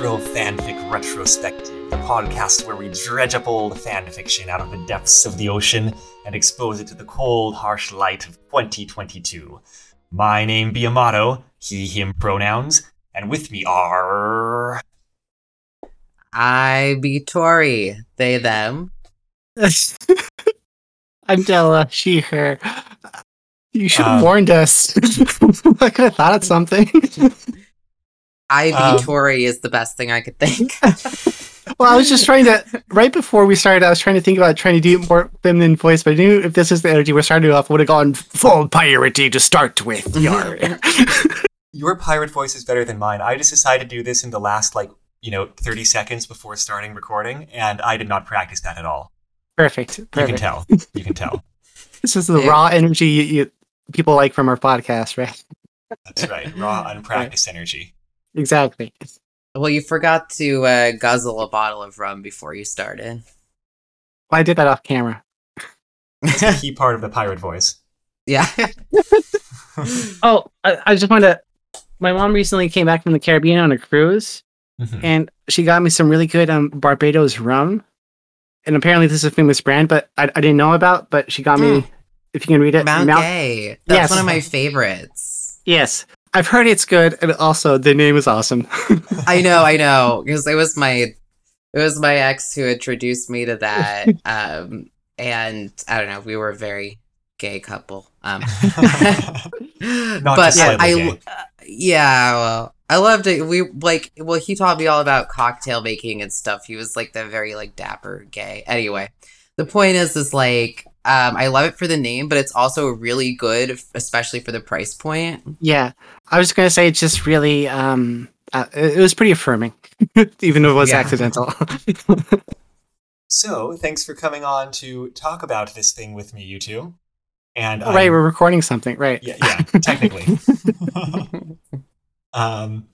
Retro Fanfic Retrospective, the podcast where we dredge up old fanfiction out of the depths of the ocean and expose it to the cold, harsh light of 2022. My name be Amato, he, him pronouns, and with me are. I be Tori, they, them. I'm Della, she, her. You should have Um, warned us. I could have thought of something. I be Um, Tori is the best thing I could think. well, I was just trying to, right before we started, I was trying to think about trying to do more feminine voice, but I knew if this is the energy we're starting off, would have gone full piratey to start with. Yar. Your pirate voice is better than mine. I just decided to do this in the last, like, you know, 30 seconds before starting recording, and I did not practice that at all. Perfect. You can tell. You can tell. This is the Yeah. raw energy you, you, people like from our podcast, right? That's right. Raw, unpracticed energy. Exactly. well, you forgot to uh, guzzle a bottle of rum before you started. I did that off camera. That's a key part of the pirate voice. yeah. Oh, I, I just wanted to. My mom recently came back from the Caribbean on a cruise, Mhm. and she got me some really good um Barbados rum. And apparently, this is a famous brand, but I, I didn't know about. But she got me. If you can read it, Mount, Mount- Gay. That's Yes. one of my favorites. Yes, I've heard it's good, and also the name is awesome. I know, I know, because it was my it was my ex who introduced me to that. Um, and I don't know, we were a very gay couple. Um, Not but just slightly I, gay. uh, yeah, well, I loved it. We like, well, he taught me all about cocktail making and stuff. He was like the very like dapper gay. Anyway, the point is, is like, um, I love it for the name, but it's also really good, especially for the price point. yeah, I was gonna say it's just really um, uh, it, it was pretty affirming, even though it was Yeah. accidental. So, thanks for coming on to talk about this thing with me, you two. And right, I'm- we're recording something, right? yeah, yeah, technically. um,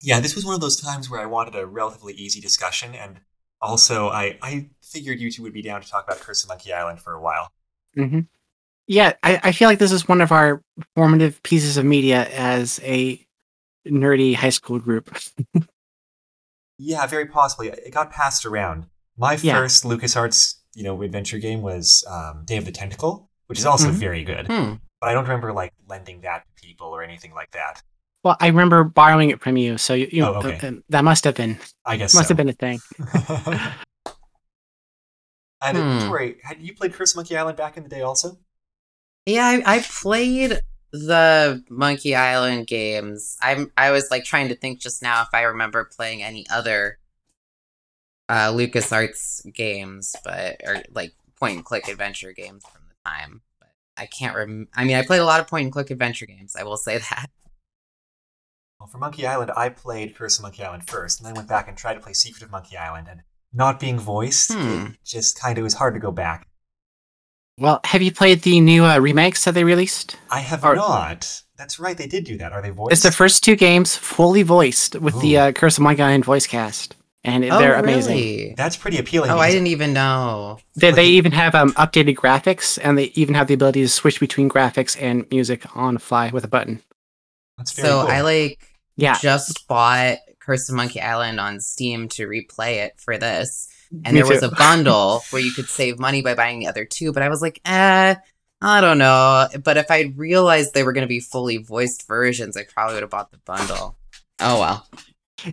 yeah, this was one of those times where I wanted a relatively easy discussion, and also I I figured you two would be down to talk about Curse of Monkey Island for a while. hmm Yeah, I, I feel like this is one of our formative pieces of media as a nerdy high school group. Yeah, very possibly. It got passed around. My Yeah. first LucasArts, you know, adventure game was um, Day of the Tentacle, which is also Mhm. very good. Hmm. But I don't remember like lending that to people or anything like that. Well, I remember borrowing it from you, so you, you know Oh, okay. uh, uh, that must have been I guess must so. have been a thing. and Hmm. Tori, had you played Curse of Monkey Island back in the day also? Yeah, I, I played the Monkey Island games. I'm I was like trying to think just now if I remember playing any other uh LucasArts games, but or like point and click adventure games from the time. But I can't rem I mean I played a lot of point and click adventure games, I will say that. Well, for Monkey Island, I played Curse of Monkey Island first, and then went back and tried to play Secret of Monkey Island, and not being voiced, Hmm. it just kind of was hard to go back. Well, have you played the new uh, remakes that they released? I have Are- not. That's right, they did do that. Are they voiced? It's the first two games fully voiced with the Ooh. uh, Curse of Monkey Island voice cast, and they're amazing. Oh, really? That's pretty appealing. Oh, I didn't even know. They, Like they even have um, updated graphics, and they even have the ability to switch between graphics and music on the fly with a button. That's very So cool. I like Yeah, just bought Curse of Monkey Island on Steam to replay it for this. And Me there was too. a bundle where you could save money by buying the other two, but I was like, eh, I don't know. But if I'd realized they were going to be fully voiced versions, I probably would have bought the bundle. Oh well.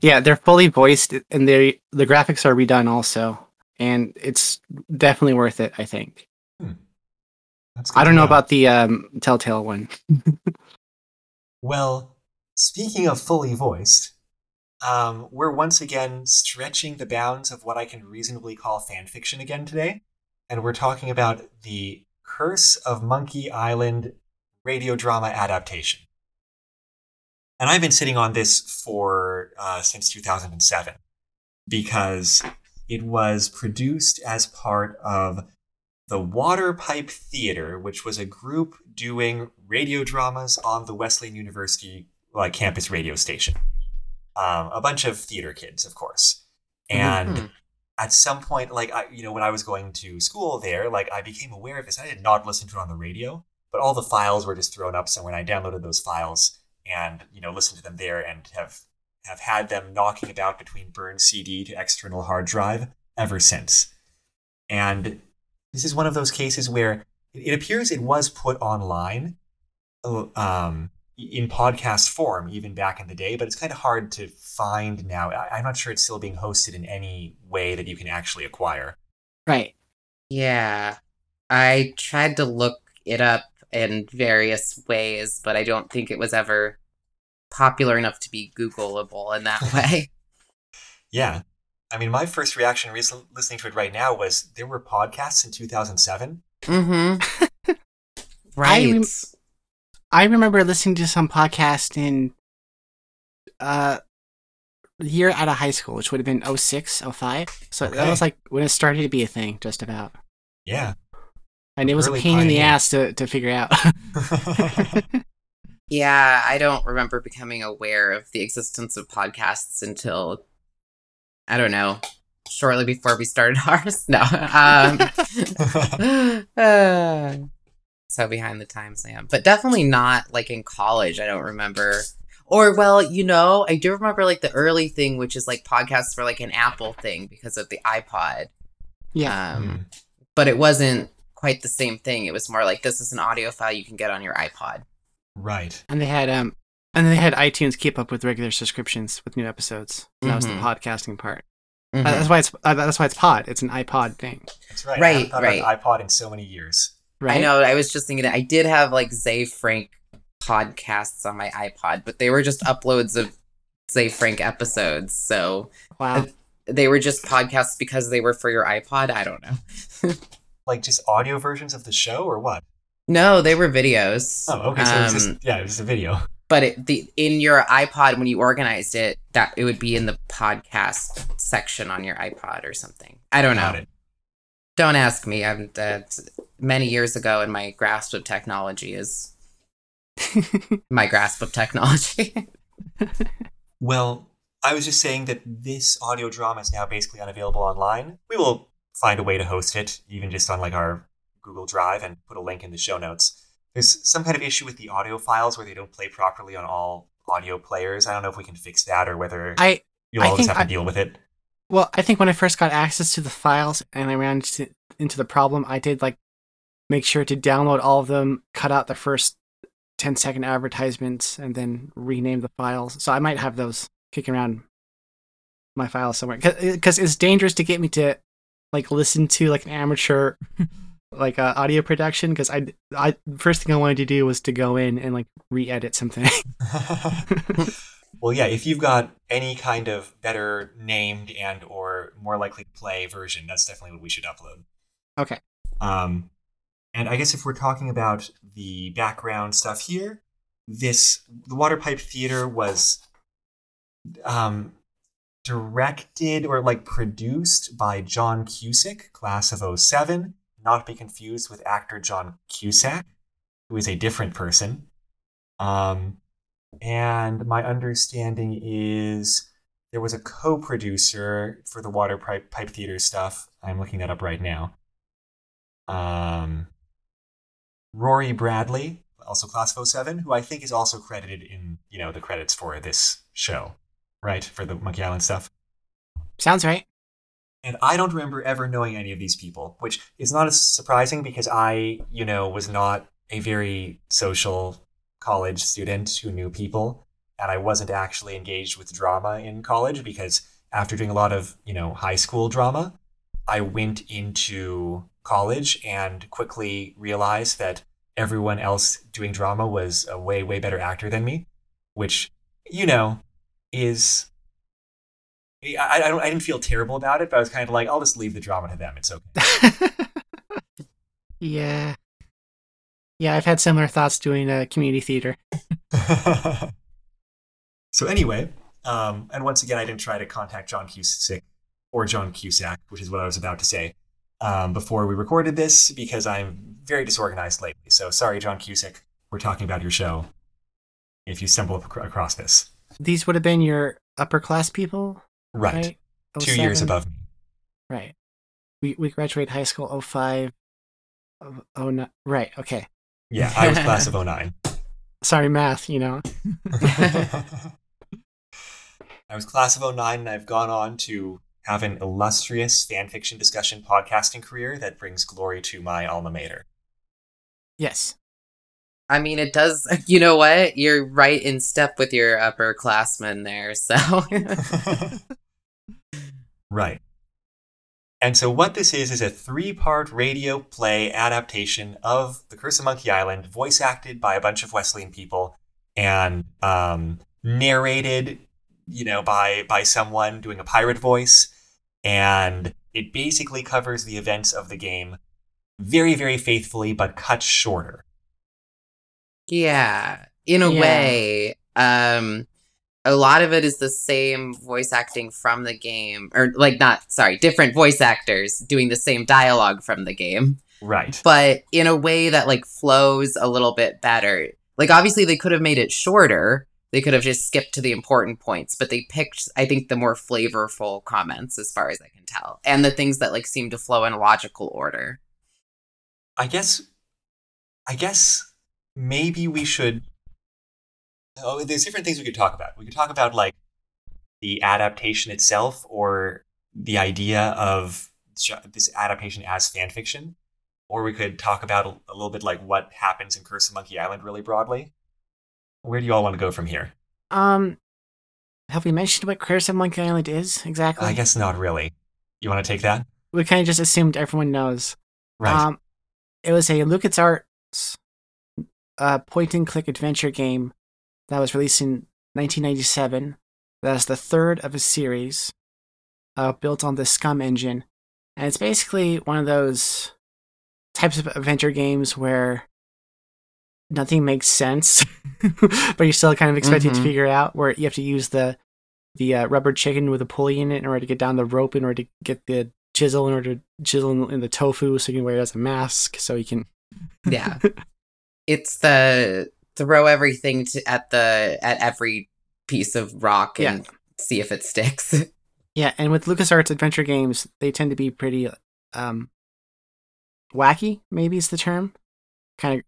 yeah, they're fully voiced, and they the graphics are redone also, and it's definitely worth it. I think. That's I don't know about the um, Telltale one. Well, speaking of fully voiced, um, we're once again stretching the bounds of what I can reasonably call fan fiction again today, and we're talking about the Curse of Monkey Island radio drama adaptation. And I've been sitting on this for uh, since 2007 because it was produced as part of the Water Pipe Theater, which was a group doing radio dramas on the Wesleyan University like campus radio station. Um, a bunch of theater kids, of course, and Mhm. at some point, like I, you know, when I was going to school there, like I became aware of this. I did not listen to it on the radio, but all the files were just thrown up somewhere, and I downloaded those files and you know listened to them there, and have have had them knocking about between burned CD to external hard drive ever since. And this is one of those cases where it appears it was put online um, in podcast form even back in the day, but it's kind of hard to find now. I, am not sure it's still being hosted in any way that you can actually acquire. Right. Yeah. I tried to look it up in various ways, but I don't think it was ever popular enough to be Googleable in that way. yeah. I mean, my first reaction listening to it right now was there were podcasts in 2007. Mm-hmm. right. I, rem- I remember listening to some podcast in uh year out of high school, which would have been 06, 05. So okay. that was like when it started to be a thing, just about. Yeah. And it was really a pain in the ass to, to figure out. yeah, I don't remember becoming aware of the existence of podcasts until I don't know, shortly before we started ours. No. Um, uh, so behind the times I am. But definitely not like in college. I don't remember. Or well, you know, I do remember like the early thing, which is like podcasts were like an Apple thing because of the iPod. Yeah. Um, mm. But it wasn't quite the same thing. It was more like this is an audio file you can get on your iPod. Right. And they had um and they had iTunes keep up with regular subscriptions with new episodes. That mm-hmm. was the mm-hmm. podcasting part. Mm-hmm. Uh, that's why it's uh, that's why it's pod. It's an iPod thing. That's right. Right. right. iPod in so many years. Right. I know. I was just thinking that I did have like Ze Frank podcasts on my iPod, but they were just uploads of Ze Frank episodes. So wow. They were just podcasts because they were for your iPod. I don't know. like just audio versions of the show or what? No, they were videos. Oh, okay. So um, it was just, um, yeah, it was a video. But it, the in your iPod when you organized it, that it would be in the podcast section on your iPod or something. I don't Got know. It. Don't ask me. I'm uh, many years ago, and my grasp of technology is my grasp of technology. well, I was just saying that this audio drama is now basically unavailable online. We will find a way to host it, even just on like our Google Drive, and put a link in the show notes. There's some kind of issue with the audio files where they don't play properly on all audio players. I don't know if we can fix that or whether I you'll I always have to I, deal with it. Well, I think when I first got access to the files and I ran into, into the problem, I did like make sure to download all of them, cut out the first 10 second advertisements, and then rename the files. So I might have those kicking around my files somewhere because it's dangerous to get me to like listen to like an amateur like uh, audio production because I, I first thing I wanted to do was to go in and like re-edit something. well, yeah, if you've got any kind of better named and or more likely to play version, that's definitely what we should upload. Okay. Um, and I guess if we're talking about the background stuff here, this the Water Pipe Theater was um, directed or like produced by John Cusack, class of 07, not be confused with actor John Cusack, who is a different person. Um, and my understanding is there was a co-producer for the Water Pipe, Pipe Theater stuff. I'm looking that up right now. Um, Rory Bradley, also class of 07, who I think is also credited in, you know, the credits for this show, right? For the Monkey Island stuff. Sounds right. And I don't remember ever knowing any of these people, which is not as surprising because I, you know, was not a very social college student who knew people. And I wasn't actually engaged with drama in college because after doing a lot of, you know, high school drama, I went into college and quickly realized that everyone else doing drama was a way, way better actor than me, which, you know, is. I, I, I didn't feel terrible about it, but I was kind of like, I'll just leave the drama to them. It's okay. yeah. Yeah, I've had similar thoughts doing a community theater. so, anyway, um, and once again, I didn't try to contact John Cusack or John Cusack, which is what I was about to say um, before we recorded this because I'm very disorganized lately. So sorry, John Cusick. We're talking about your show. If you stumble across this, these would have been your upper class people, right? right? Two years above me, right? We we graduated high school 05, oh no, right? Okay. Yeah, I was class of 09. Sorry, math. You know. I was class of 09 and I've gone on to have an illustrious fanfiction discussion podcasting career that brings glory to my alma mater. Yes. I mean, it does. You know what? You're right in step with your upperclassmen there. So, right. And so, what this is, is a three part radio play adaptation of The Curse of Monkey Island, voice acted by a bunch of Wesleyan people and um, narrated, you know, by, by someone doing a pirate voice. And it basically covers the events of the game very, very faithfully, but cut shorter. yeah, in a Yeah. way, um, a lot of it is the same voice acting from the game, or like not sorry, different voice actors doing the same dialogue from the game. Right. but in a way that like flows a little bit better. Like obviously they could have made it shorter. They could have just skipped to the important points, but they picked I think the more flavorful comments as far as I can tell. And the things that like seem to flow in a logical order. I guess, I guess maybe we should. Oh, there's different things we could talk about. We could talk about like the adaptation itself, or the idea of this adaptation as fan fiction, or we could talk about a, a little bit like what happens in Curse of Monkey Island really broadly. Where do you all want to go from here? Um, have we mentioned what Curse of Monkey Island is exactly? I guess not really. You want to take that? we kind of just assumed everyone knows. Right. Um, it was a LucasArts uh, point and click adventure game that was released in 1997. That's the third of a series uh, built on the SCUMM engine. And it's basically one of those types of adventure games where nothing makes sense, but you're still kind of expected to Mhm. figure out where you have to use the the uh, rubber chicken with a pulley in it in order to get down the rope in order to get the chisel in order to chisel in, in the tofu so you can wear it as a mask so you can Yeah. it's the throw everything to, at the at every piece of rock and see if it sticks. yeah and with lucasarts adventure games they tend to be pretty um wacky maybe is the term. Kind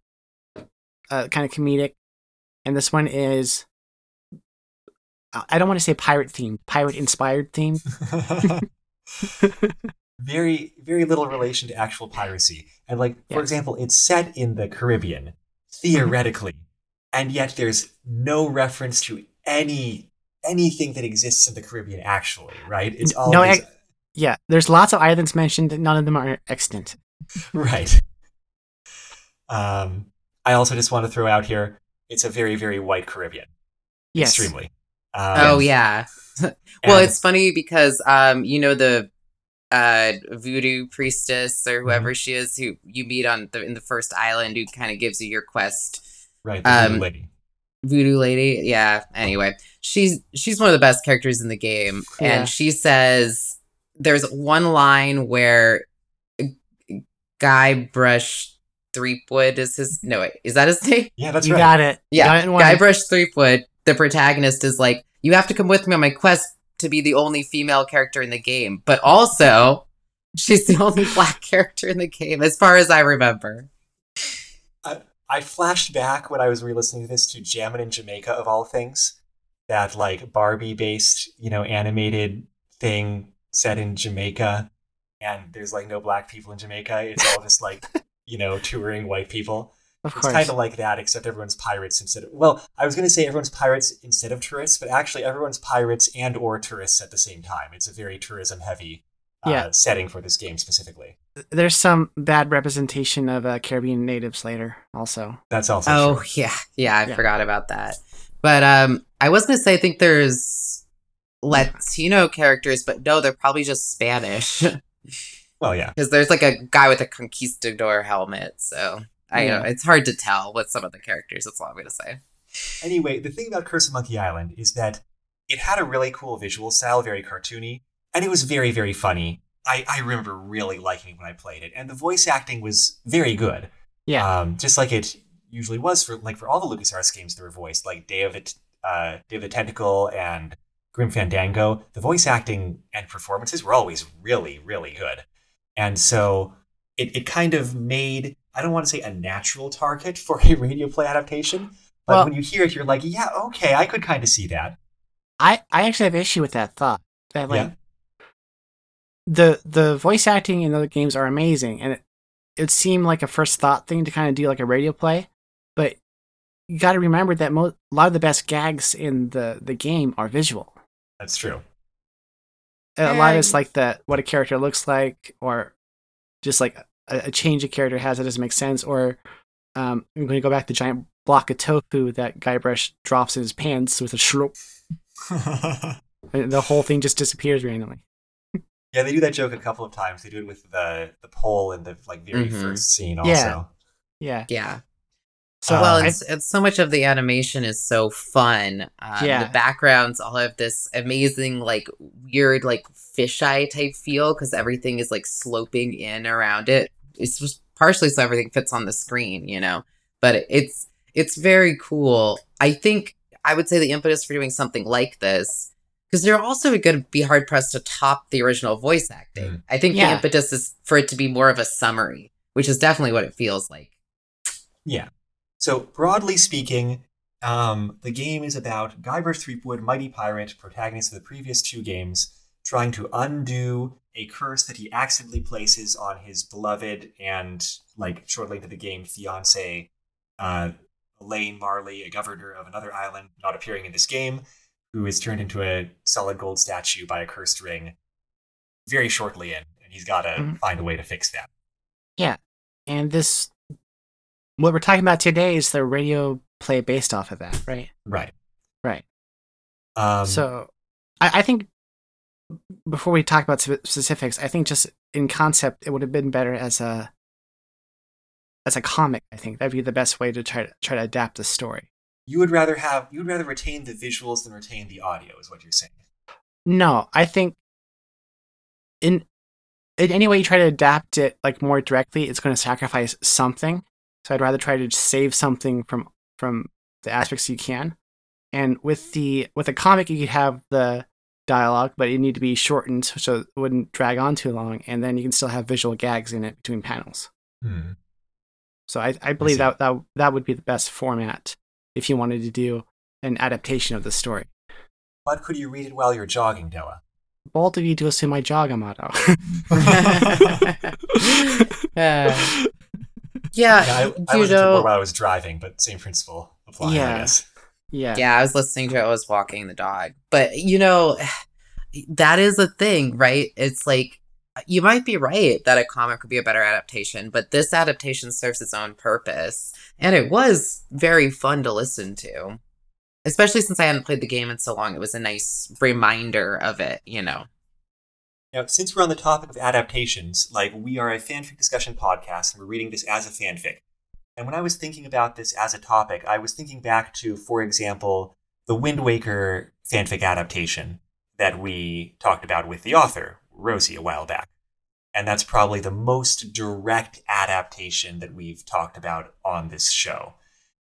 of uh, kind of comedic. And this one is uh, i don't want to say pirate themed pirate inspired themed. Very very little relation to actual piracy. And like for Yes. example it's set in the caribbean theoretically and yet there's no reference to any anything that exists in the caribbean actually right? It's all no, these- ex- yeah there's lots of islands mentioned none of them are extant. Right. Um i also just want to throw out here it's a very very white caribbean. Yes. Extremely. Um, oh yeah. well, and- it's funny because um you know the uh voodoo priestess or whoever she is who you meet on the in the first island who kind of gives you your quest right the voodoo um, lady. Voodoo lady yeah anyway. She's she's one of the best characters in the game Yeah. and she says there's one line where guybrush threepwood is his no wait is that his name? Yeah that's you right. got it. You got yeah it in one. guybrush threepwood the protagonist is like you have to come with me on my quest to be the only female character in the game. But also she's the only black character in the game as far as i remember I flashed back when I was re-listening to this to Jammin' in Jamaica of all things, that like Barbie-based, you know, animated thing set in Jamaica, and there's like no black people in Jamaica. It's all just like, you know, touring white people. of It's course kind of like that, except everyone's pirates instead of. Well, I was going to say everyone's pirates instead of tourists, but actually everyone's pirates and or tourists at the same time. It's a very tourism-heavy uh, Yeah. setting for this game specifically. there's some bad representation of uh, Caribbean natives later, also. That's also Oh true. yeah, yeah, I Yeah. forgot about that. But um, I was gonna say I think there's Latino characters, but no, they're probably just Spanish Well, yeah. because there's like a guy with a conquistador helmet. So I Yeah. know it's hard to tell with some of the characters. That's all I'm gonna say. Anyway, the thing about Curse of Monkey Island is that it had a really cool visual style, very cartoony, and it was very, very funny. I, I remember really liking it when I played it, and the voice acting was very good. Yeah. Um, just like it usually was for like for all the LucasArts games that were voiced, like Day of the uh, Day of the Tentacle and Grim Fandango. The voice acting and performances were always really, really good, and so it, it kind of made I don't want to say a natural target for a radio play adaptation, but Well- when you hear it, you're like, yeah, okay, I could kind of see that. I I actually have issue with that thought. That like Yeah. The the voice acting in other games are amazing, and it it seemed like a first thought thing to kind of do like a radio play, but you got to remember that mo- a lot of the best gags in the the game are visual. That's true. A lot of it's like the what a character looks like, or just like a, a change a character has that doesn't make sense, or um, I'm going to go back to the giant block of tofu that Guybrush drops in his pants with a shroop, and the whole thing just disappears randomly. Yeah, they do that joke a couple of times. They do it with the the pole in the like very Mhm. first scene also. Yeah. Yeah. Yeah. So Um, well, I- it's, it's so much of the animation is so fun. Um, Yeah. The backgrounds all have this amazing, like weird, like fisheye type feel because everything is like sloping in around it. It's just partially so everything fits on the screen, you know. But it's it's very cool. I think I would say the impetus for doing something like this because you're also going to be hard pressed to top the original voice acting. Mm. I think the impetus is for it to be more of a summary, which is definitely what it feels like. Yeah. So broadly speaking, um, the game is about Guybrush Threepwood, mighty pirate, protagonist of the previous two games, trying to undo a curse that he accidentally places on his beloved and, like, shortly into the game, fiance, uh, Elaine Marley, a governor of another island, not appearing in this game, who is turned into a solid gold statue by a cursed ring very shortly in, and he's got to Mhm. find a way to fix that. Yeah. And this what we're talking about today is the radio play based off of that, right? Right. Right. Um, so I, I think before we talk about specifics, I think just in concept it would have been better as a as a comic. I think that'd be the best way to try to try to adapt the story. You would rather have you would rather retain the visuals than retain the audio, is what you're saying. No, I think in in any way you try to adapt it like more directly, it's going to sacrifice something. So I'd rather try to just save something from from the aspects you can. And with the with a comic, you could have the dialogue, but it need to be shortened so it wouldn't drag on too long, and then you can still have visual gags in it between panels. Hmm. So I, I believe see. that, that that would be the best format if you wanted to do an adaptation of the story. But could you read it while you're jogging, Noah? Both of you do us in my jog motto. Yeah. Yeah, Yeah, I, I you listened to more know, while I was driving, but same principle applies, I Yeah. guess. yeah. yeah, I was listening to it. I was walking the dog, but you know, that is a thing, right? It's like you might be right that a comic would be a better adaptation, but this adaptation serves its own purpose, and it was very fun to listen to. Especially since I hadn't played the game in so long, it was a nice reminder of it, you know. Now, since we're on the topic of adaptations, like we are a fanfic discussion podcast and we're reading this as a fanfic. And when I was thinking about this as a topic, I was thinking back to, for example, the Wind Waker fanfic adaptation that we talked about with the author, Rosie, a while back. And that's probably the most direct adaptation that we've talked about on this show.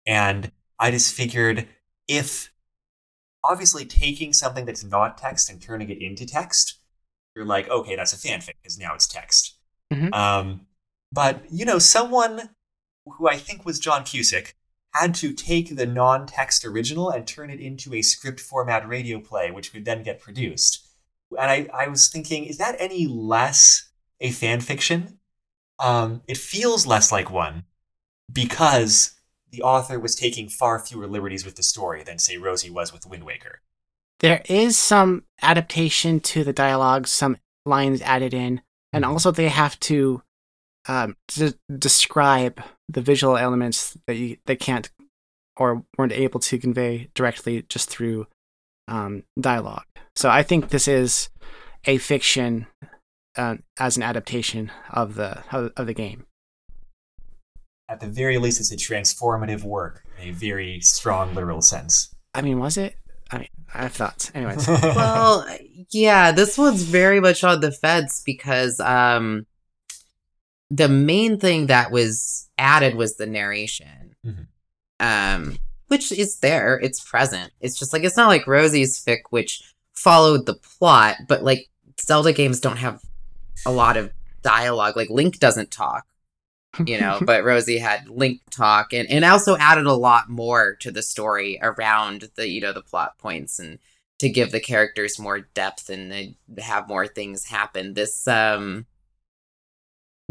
And I just figured if obviously taking something that's not text and turning it into text, you're like, okay, that's a fanfic because now it's text. Mhm. Um, but you know, someone who I think was John Cusick had to take the non-text original and turn it into a script format radio play, which could then get produced. And I, I was thinking, is that any less a fan fiction? Um, it feels less like one because the author was taking far fewer liberties with the story than, say, Rosie was with Wind Waker. There is some adaptation to the dialogue, some lines added in, and also they have to um, d- describe the visual elements that you they can't or weren't able to convey directly just through um, dialogue. So I think this is a fiction uh, as an adaptation of the of, of the game. At the very least, it's a transformative work in a very strong literal sense. I mean, was it? I mean, I have thoughts. Anyways, well, yeah, this one's very much on the fence because um the main thing that was added was the narration. Mhm. Um which is there, it's present. It's just like it's not like Rosie's fic which followed the plot, but like Zelda games don't have a lot of dialogue. Like Link doesn't talk, you know, but Rosie had Link talk and, and also added a lot more to the story around the, you know, the plot points and to give the characters more depth and have more things happen. This um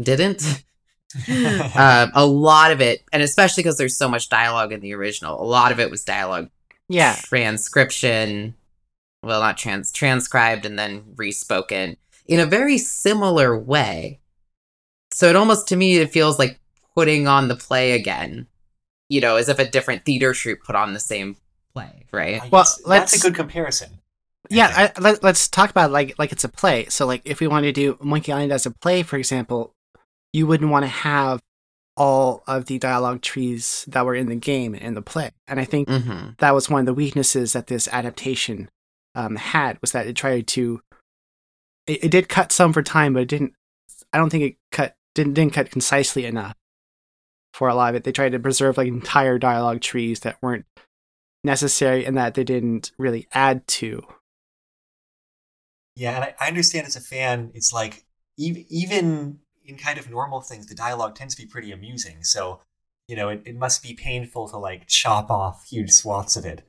didn't. um, a lot of it, and especially because there's so much dialogue in the original, a lot of it was dialogue Yeah. transcription. Well, not trans transcribed and then respoken in a very similar way. So it almost to me it feels like putting on the play again. You know, as if a different theater troupe put on the same play, right? Well, guess let's- that's a good comparison. Yeah, think. I, let, let's talk about like like it's a play. So like if we want to do Monkey Island as a play, for example, you wouldn't want to have all of the dialogue trees that were in the game in the play. And I think Mm-hmm. that was one of the weaknesses that this adaptation um, had was that it tried to it, it did cut some for time, but it didn't. I don't think it cut didn't didn't cut concisely enough for a lot of it. They tried to preserve like entire dialogue trees that weren't necessary and that they didn't really add to. Yeah, and I, I understand as a fan, it's like ev- even in kind of normal things, the dialogue tends to be pretty amusing. So, you know, it, it must be painful to like chop off huge swaths of it.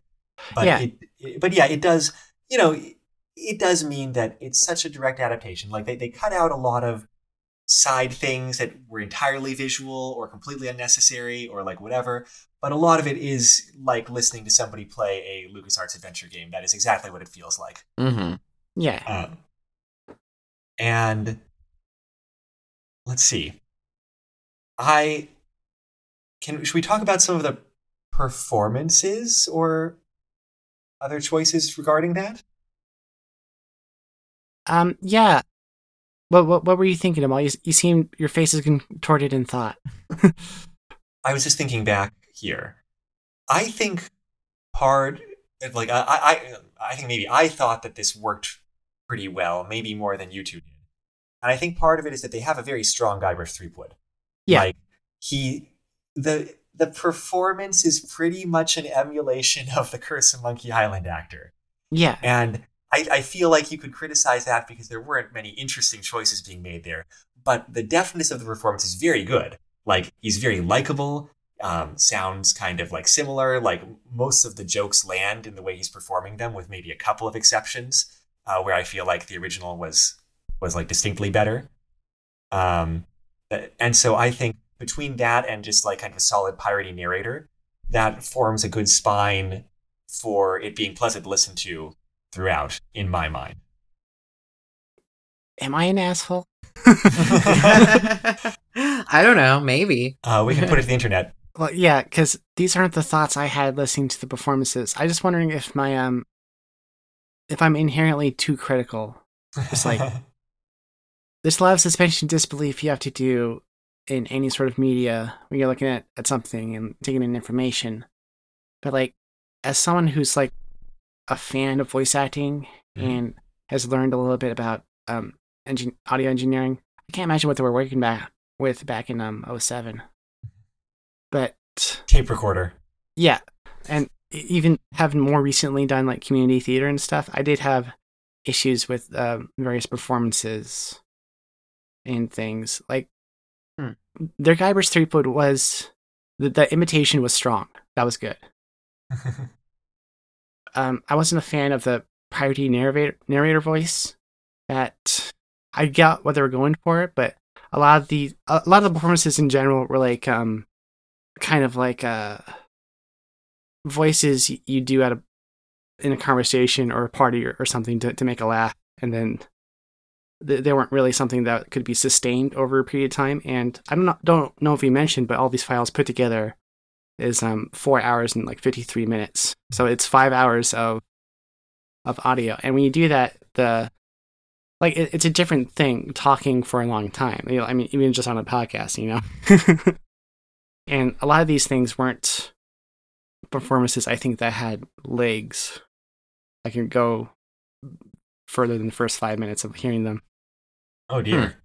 But Yeah. it, it but yeah, it does, you know, it, does mean that it's such a direct adaptation. Like they, they cut out a lot of side things that were entirely visual or completely unnecessary or like whatever. But a lot of it is like listening to somebody play a LucasArts adventure game. That is exactly what it feels like. Mm-hmm. Yeah. Um, and let's see. I can. Should we talk about some of the performances or other choices regarding that? Um. Yeah. What what what were you thinking about? You you seem your face is contorted in thought. I was just thinking back here. I think part like I I I think maybe I thought that this worked pretty well, maybe more than you two did. And I think part of it is that they have a very strong Guybrush Threepwood. Yeah. Like he the the performance is pretty much an emulation of the Curse of Monkey Island actor. Yeah. And I, I feel like you could criticize that because there weren't many interesting choices being made there. But the deftness of the performance is very good. Like he's very likable. Um, sounds kind of like similar. Like most of the jokes land in the way he's performing them, with maybe a couple of exceptions, uh, where I feel like the original was was like distinctly better. Um, and so I think between that and just like kind of a solid piratey narrator, that forms a good spine for it being pleasant to listen to throughout, in my mind. Am I an asshole? I don't know. Maybe. Uh, we can put it to the internet. Well, yeah, because these aren't the thoughts I had listening to the performances. I'm just wondering if my um, if I'm inherently too critical. It's like- There's a lot of suspension disbelief you have to do in any sort of media when you're looking at, at something and taking in information. But like, as someone who's like a fan of voice acting Mhm. and has learned a little bit about um engin- audio engineering, I can't imagine what they were working back with back in um 07. But Tape recorder. yeah, and even having more recently done like community theater and stuff, I did have issues with um, various performances and things. Like Hmm. their Guybrush Threepwood was the, the imitation was strong. That was good. Um, I wasn't a fan of the piratey narrator narrator voice. That I got what they were going for, but a lot of the a lot of the performances in general were like um, kind of like uh, voices you do at a in a conversation or a party or, or something to, to make a laugh, and then they, weren't really something that could be sustained over a period of time. And I don't know, don't know if you mentioned, but all these files put together is um four hours and like 53 minutes. So it's five hours of of audio. And when you do that the like it, it's a different thing talking for a long time. You know, i mean even just on a podcast you know? And a lot of these things weren't performances i think that had legs. I can go further than the first five minutes of hearing them oh dear.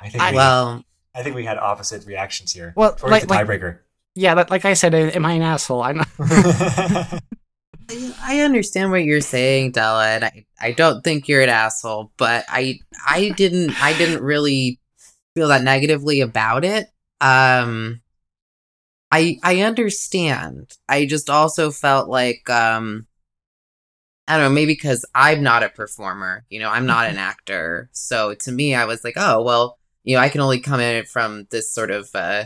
I think I- we, Well, I think we had opposite reactions here. Well, Towards like- the like- tiebreaker. yeah like, like i said am i an asshole i'm not I understand what you're saying, Della, and I, I don't think you're an asshole, but I I didn't I didn't really feel that negatively about it. Um I I understand. I just also felt like um I don't know, maybe because I'm not a performer, you know, I'm not an actor. So to me, I was like, oh, well, you know, I can only come in from this sort of uh,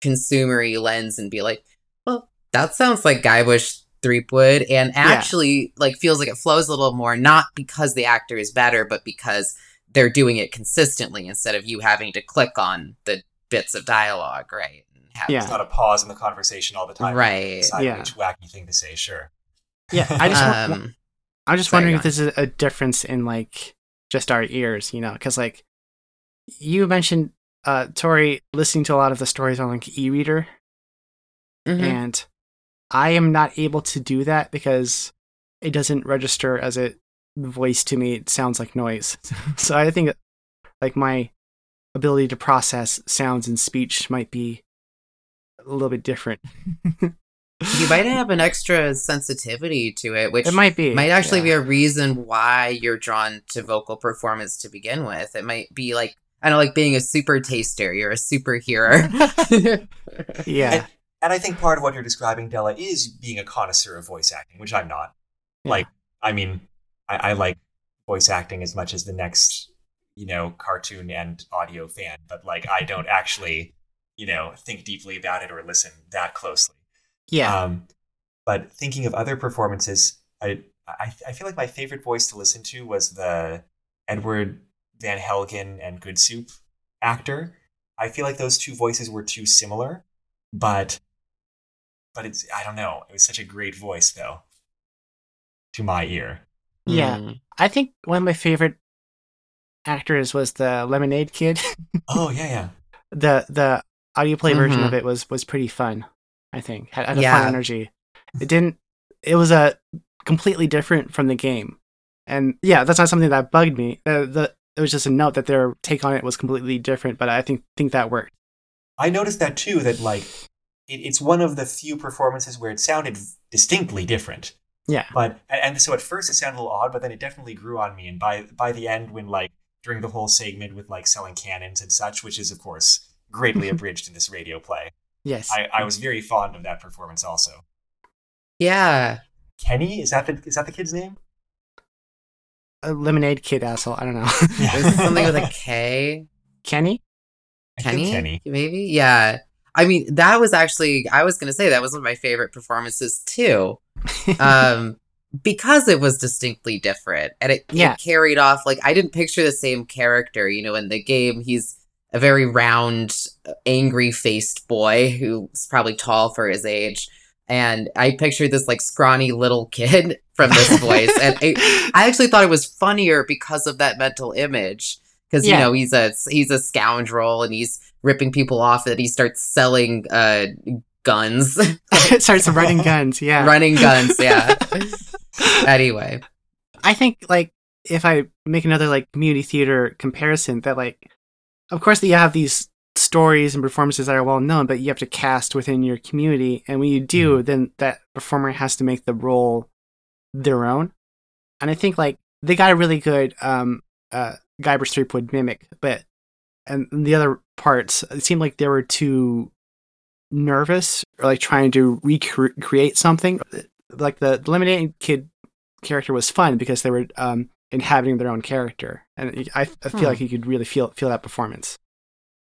consumery lens and be like, well, that sounds like Guybrush Threepwood, and actually, like, feels like it flows a little more, not because the actor is better, but because they're doing it consistently instead of you having to click on the bits of dialogue, right? And have Yeah. It's not a pause in the conversation all the time. Right. Yeah. which wacky thing to say. Sure. Yeah, I just wa- um, I'm just wondering if this is a difference in like just our ears, you know, because like you mentioned, uh, Tori listening to a lot of the stories on like e-reader, mhm. and I am not able to do that because it doesn't register as a voice to me. It sounds like noise. so I think like my ability to process sounds and speech might be a little bit different. you might have an extra sensitivity to it, which it might be. might actually yeah. be a reason why you're drawn to vocal performance to begin with. It might be like I don't know, like being a super taster. You're a super hearer. yeah. And I think part of what you're describing, Della, is being a connoisseur of voice acting, which I'm not. Yeah. Like, I mean, I, I like voice acting as much as the next, you know, cartoon and audio fan, but like, I don't actually, you know, think deeply about it or listen that closely. Yeah. Um, but thinking of other performances, I, I I feel like my favorite voice to listen to was the Edward Van Helgen and Good Soup actor. I feel like those two voices were too similar, but but it's I don't know. It was such a great voice though, to my ear. Yeah. Mm. I think one of my favorite actors was the Lemonade Kid. Oh yeah, yeah. the the audio play version Mhm. of it was was pretty fun. I think had, had a Yeah. fun energy. It didn't. It was a completely different from the game, and yeah, that's not something that bugged me. Uh, the it was just a note that their take on it was completely different, but I think think that worked. I noticed that too. That like, it, it's one of the few performances where it sounded distinctly different. Yeah, But and and so at first it sounded a little odd, but then it definitely grew on me. And by by the end, when like during the whole segment with like selling cannons and such, which is of course greatly abridged in this radio play, yes, I, I was very fond of that performance. Also, Yeah. Kenny is that the is that the kid's name? a Lemonade Kid asshole. I don't know. Is something with a K? Kenny. I think Kenny? Kenny. Maybe? Yeah. I mean, that was actually I was gonna say that was one of my favorite performances too. Um because it was distinctly different and it, Yeah. it carried off like I didn't picture the same character, you know, in the game he's a very round, angry faced boy who's probably tall for his age. And I pictured this like scrawny little kid from this voice. And I, I actually thought it was funnier because of that mental image. Because you know he's a he's a scoundrel and he's ripping people off. That he starts selling uh, guns, starts running guns. Yeah, running guns. Yeah. anyway, I think like if I make another like community theater comparison, that like, of course, that you have these stories and performances that are well known, but you have to cast within your community, and when you do, then that performer has to make the role their own. And I think like they got a really good um uh Guybrush Threepwood mimic, but and the other parts it seemed like they were too nervous or like trying to recreate something. Like the Lemonade Kid character was fun because they were um, inhabiting their own character, and I, I feel Hmm. like you could really feel feel that performance.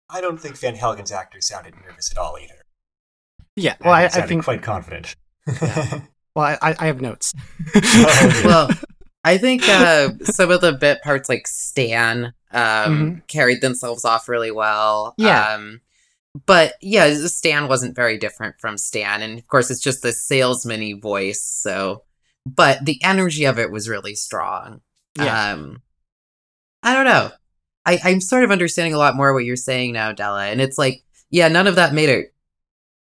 I don't think Van Helgen's actor sounded nervous at all either. Yeah, well, I, I think. quite confident. Well, I, I have notes. Oh, well, I think uh, some of the bit parts, like Stan, um, Mhm. carried themselves off really well. Yeah. Um, but yeah, Stan wasn't very different from Stan, and of course, it's just the salesman-y voice. So, but the energy of it was really strong. Yeah. Um, I don't know. I, I'm sort of understanding a lot more what you're saying now, Della, and it's like, yeah, none of that made it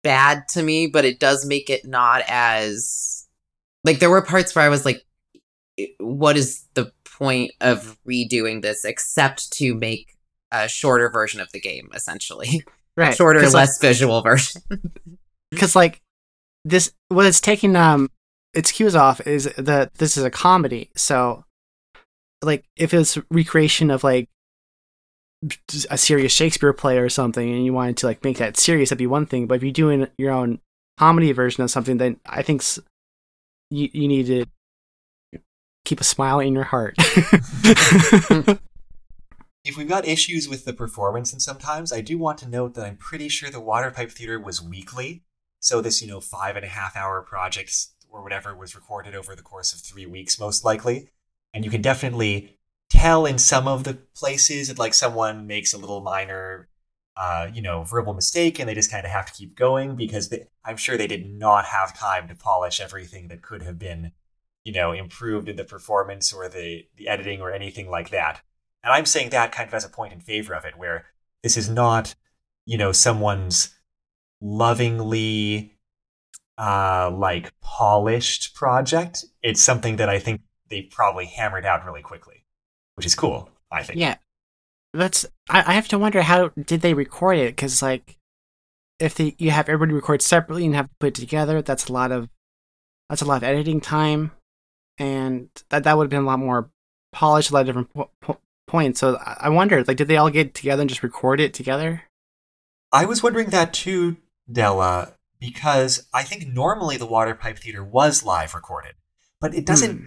bad to me, but it does make it not as like there were parts where I was like, what is the point of redoing this except to make a shorter version of the game, essentially, right, shorter, less visual version. Because like this, what it's taking um its cues off is that this is a comedy. So, like, if it's recreation of like a serious Shakespeare play or something, and you wanted to like make that serious, that'd be one thing. But if you're doing your own comedy version of something, then I think you you need to keep a smile in your heart. if we've got issues with the performance and sometimes, I do want to note that I'm pretty sure the Water Pipe Theater was weekly. So this, you know, five and a half hour project or whatever was recorded over the course of three weeks, most likely. And you can definitely tell in some of the places that like someone makes a little minor uh, you know, verbal mistake and they just kind of have to keep going because they, I'm sure they did not have time to polish everything that could have been, you know, improved in the performance or the, the editing or anything like that. And I'm saying that kind of as a point in favor of it, where this is not, you know, someone's lovingly uh like polished project. It's something that I think they probably hammered out really quickly, which is cool, I think. Yeah. That's I, I have to wonder how did they record it because like if they you have everybody record separately and have to put it together, that's a lot of that's a lot of editing time, and that that would have been a lot more polished, a lot of different po- po- points. So I I wonder, like, did they all get together and just record it together? I was wondering that too, Della, because I think normally the Water Pipe Theater was live recorded, but it doesn't. Hmm.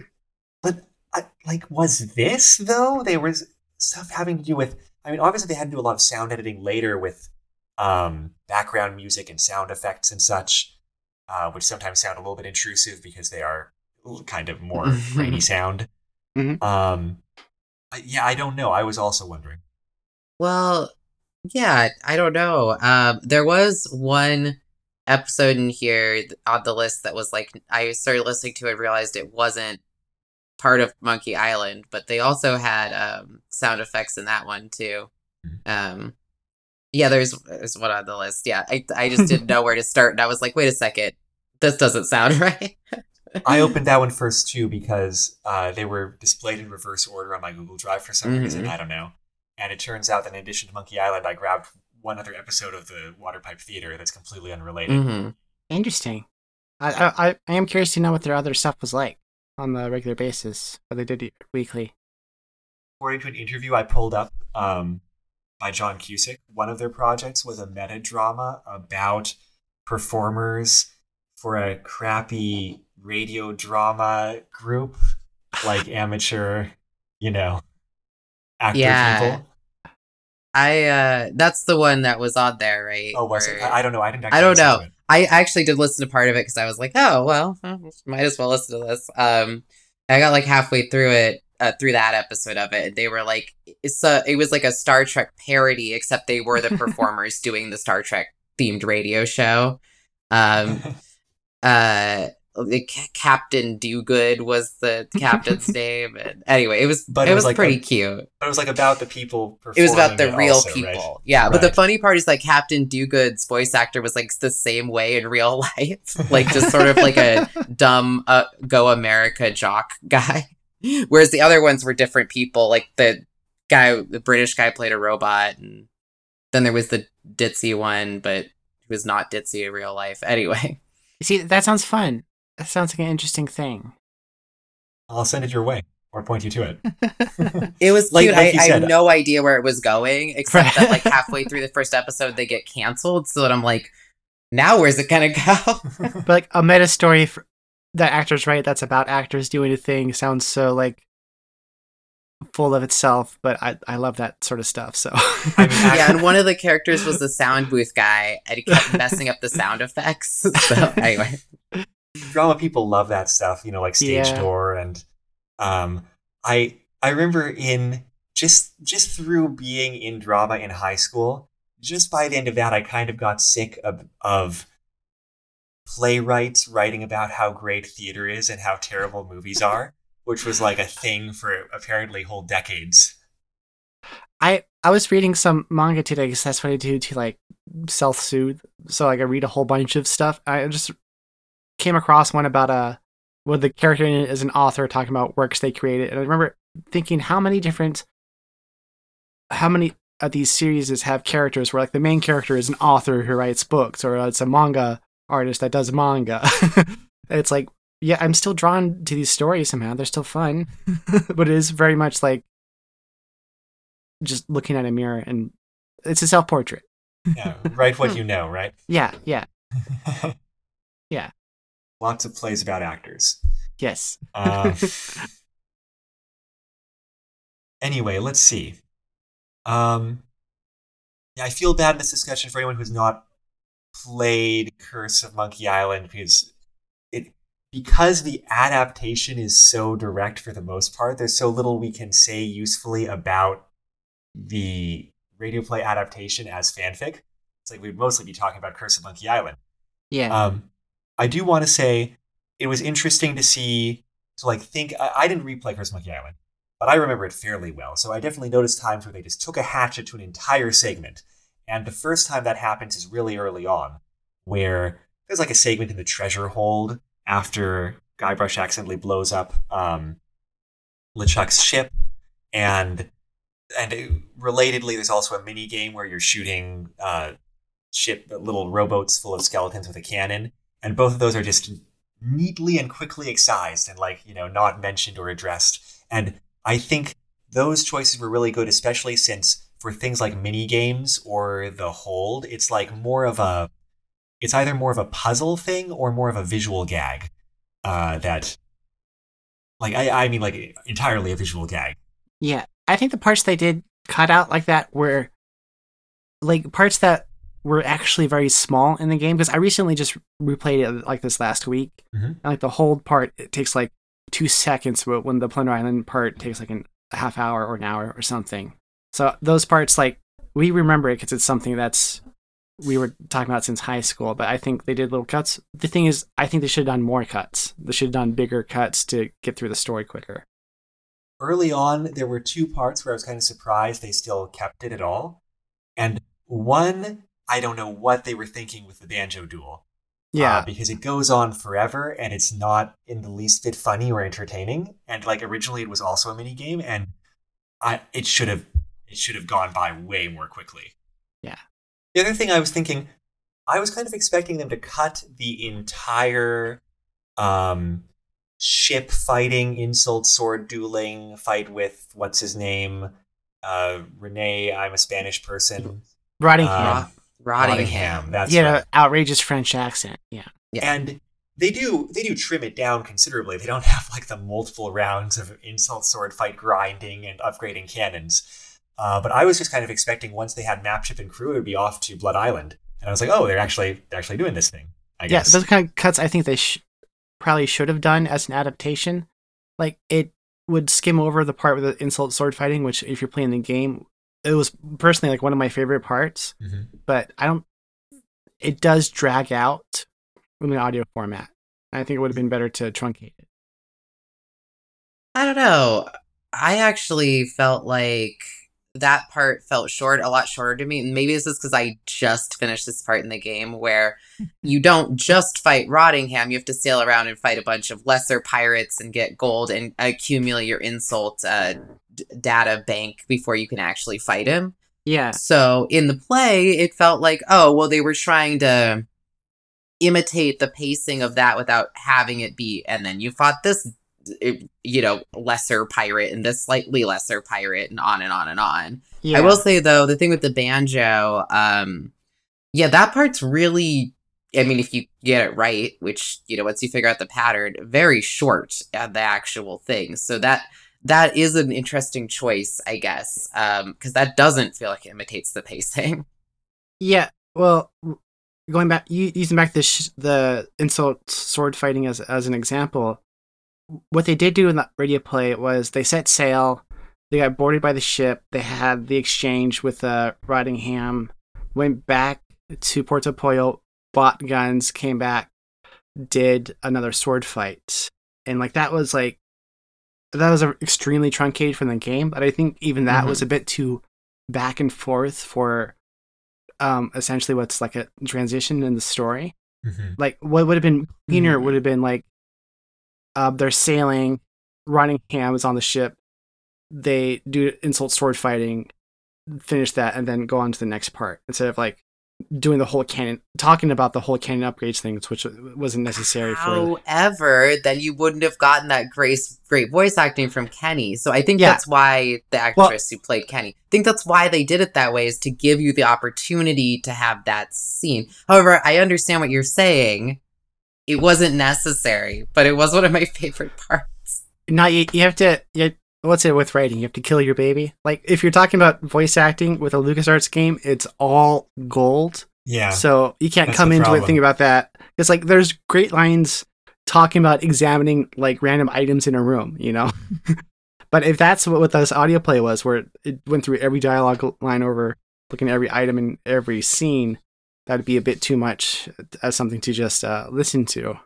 But uh, like, was this though? There was stuff having to do with. I mean, obviously they had to do a lot of sound editing later with um, background music and sound effects and such, uh, which sometimes sound a little bit intrusive because they are kind of more grainy sound. Mhm. Um, I- yeah, I don't know. I was also wondering. Well, yeah, I don't know. Um, there was one episode in here on the list that was like I started listening to it and realized it wasn't part of Monkey Island, but they also had um, sound effects in that one too. Um, yeah, there's there's one on the list. Yeah, I I just didn't know where to start, and I was like, wait a second, this doesn't sound right. I opened that one first too because uh, they were displayed in reverse order on my Google Drive for some reason. Mhm. I don't know. And it turns out that in addition to Monkey Island, I grabbed one other episode of the Water Pipe Theater that's completely unrelated. hmm Interesting. I, I I- I am curious to know what their other stuff was like on the regular basis, but they did it weekly. According to an interview I pulled up um, by John Cusick, one of their projects was a meta drama about performers for a crappy radio drama group, like amateur, you know, actor Yeah. people. I uh, that's the one that was on there, right? Oh, was it? Where- I, I don't know. I didn't. I don't know. I actually did listen to part of it because I was like, oh well, uh, might as well listen to this. Um, I got like halfway through it, uh, through that episode of it, and they were like, it's a, it was like a Star Trek parody, except they were the performers doing the Star Trek themed radio show. Um, uh, the Ca- Captain Dogood was the captain's name, and anyway, it was But it, it was, was like pretty a- cute. But it was like about the people. It was about the real also, people. right? Yeah, but the funny part is like Captain Do Good's voice actor was like the same way in real life. like just sort of like a dumb uh, go America jock guy. Whereas the other ones were different people. Like the guy the British guy played a robot and then there was the ditzy one, but he was not ditzy in real life. Anyway. See, that sounds fun. That sounds like an interesting thing. I'll send it your way or point you to it. It was Like- cute. like I, you I had no idea where it was going, except that like halfway through the first episode they get canceled. So that I'm like, now where's it gonna go? But like a meta story for, that actors write that's about actors doing a thing sounds so like full of itself. But I I love that sort of stuff. So I mean, yeah, and one of the characters was the sound booth guy, and he kept messing up the sound effects. So anyway, drama people love that stuff, you know, like stage Yeah. door and um I I remember in just just through being in drama in high school, just by the end of that I kind of got sick of of playwrights writing about how great theater is and how terrible movies are, which was like a thing for apparently whole decades. I I was reading some manga today because that's what I do to like self soothe. So like I read a whole bunch of stuff. I just came across one about uh, a where the character in it is an author talking about works they created, and I remember thinking how many different how many of these series have characters where like the main character is an author who writes books or uh, it's a manga artist that does manga. It's like yeah, I'm still drawn to these stories somehow. They're still fun, but it is very much like just looking at a mirror and it's a self portrait. Yeah, write what hmm. you know, right? Yeah, yeah, Yeah. Lots of plays about actors. yes. Uh, anyway, let's see. Um, yeah, I feel bad in this discussion for anyone who's not played Curse of Monkey Island because it because the adaptation is so direct for the most part. There's so little we can say usefully about the radio play adaptation as fanfic. It's like we'd mostly be talking about Curse of Monkey Island. Yeah. Um, I do want to say it was interesting to see to like think. I, I didn't replay Curse Monkey Island, but I remember it fairly well. So I definitely noticed times where they just took a hatchet to an entire segment, and the first time that happens is really early on, where there's like a segment in the treasure hold after Guybrush accidentally blows up um, LeChuck's ship, and and it, relatedly, there's also a mini game where you're shooting uh, ship little rowboats full of skeletons with a cannon, and both of those are just neatly and quickly excised and like you know not mentioned or addressed. And I think those choices were really good, especially since for things like mini games or the hold, it's like more of a it's either more of a puzzle thing or more of a visual gag uh, that like I, I mean like entirely a visual gag Yeah, I think the parts they did cut out like that were like parts that were actually very small in the game because I recently just replayed it like this last week. Mhm. And like the hold part, it takes like two seconds, but when the Plunder Island part takes like an, a half hour or an hour or something. So those parts, like we remember it because it's something that's we were talking about since high school. But I think they did little cuts. The thing is, I think they should have done more cuts. They should have done bigger cuts to get through the story quicker. early on there were two parts where i was kind of surprised they still kept it at all and one i don't know what they were thinking with the banjo duel. Yeah, uh, because it goes on forever and it's not in the least bit funny or entertaining. And like originally it was also a mini game and i it should have it should have gone by way more quickly. Yeah. the other thing i was thinking i was kind of expecting them to cut the entire um ship fighting insult sword dueling fight with what's his name? Uh René i'm a spanish person. Rottingham. um, Rottingham. that's he had right. an outrageous French accent. Yeah. Yeah. and they do they do trim it down considerably. They don't have like the multiple rounds of insult sword fight grinding and upgrading cannons. Uh, but I was just kind of expecting once they had map ship and crew, it would be off to Blood Island, and I was like, oh, they're actually they're actually doing this thing. I yeah, guess. those kind of cuts I think they sh- probably should have done as an adaptation. Like it would skim over the part with the insult sword fighting, which if you're playing the game, it was personally like one of my favorite parts. Mhm. But I don't. It does drag out in the audio format. I think it would have been better to truncate it. I don't know. I actually felt like that part felt short, a lot shorter to me. And maybe this is because I just finished this part in the game where you don't just fight Rottingham. You have to sail around and fight a bunch of lesser pirates and get gold and accumulate your insult uh, d- data bank before you can actually fight him. Yeah, So in the play, it felt like, oh, well, they were trying to imitate the pacing of that without having it be, and then you fought this, it- you know, lesser pirate and this slightly lesser pirate, and on and on and on. yeah. I will say though, the thing with the banjo, um, yeah, that part's really. I mean, if you get it right, which you know, once you figure out the pattern, very short at the actual thing. So that that is an interesting choice, I guess, um, because that doesn't feel like it imitates the pacing. Yeah, well, going back, using back the sh- the insult sword fighting as as an example, what they did do in the radio play was they set sail, they got boarded by the ship, they had the exchange with uh, Rottingham, went back to Puerto Pollo, bought guns, came back, did another sword fight, and like that was like that was a extremely truncated from the game, but I think even that was a bit too back and forth for um essentially what's like a transition in the story. Mhm. Like what would have been cleaner Mhm. would have been like uh, they're sailing, Rottingham is on the ship, they do insult sword fighting, finish that, and then go on to the next part instead of like doing the whole canon, talking about the whole canon upgrades things, which wasn't necessary for. However, then you wouldn't have gotten that great, great voice acting from Kenny. So I think Yeah. that's why the actress who played Kenny. I think that's why they did it that way is to give you the opportunity to have that scene. However, I understand what you're saying. It wasn't necessary, but it was one of my favorite parts. Not you, you have to. You, what's it with writing? You have to kill your baby. Like if you're talking about voice acting with a LucasArts game, it's all gold. Yeah. So you can't come the into it problem. thinking about that. It's like there's great lines talking about examining like random items in a room, you know. but if that's what, what this audio play was, where it went through every dialogue line over, looking at every item in every scene, that'd be a bit too much as something to just uh, listen to.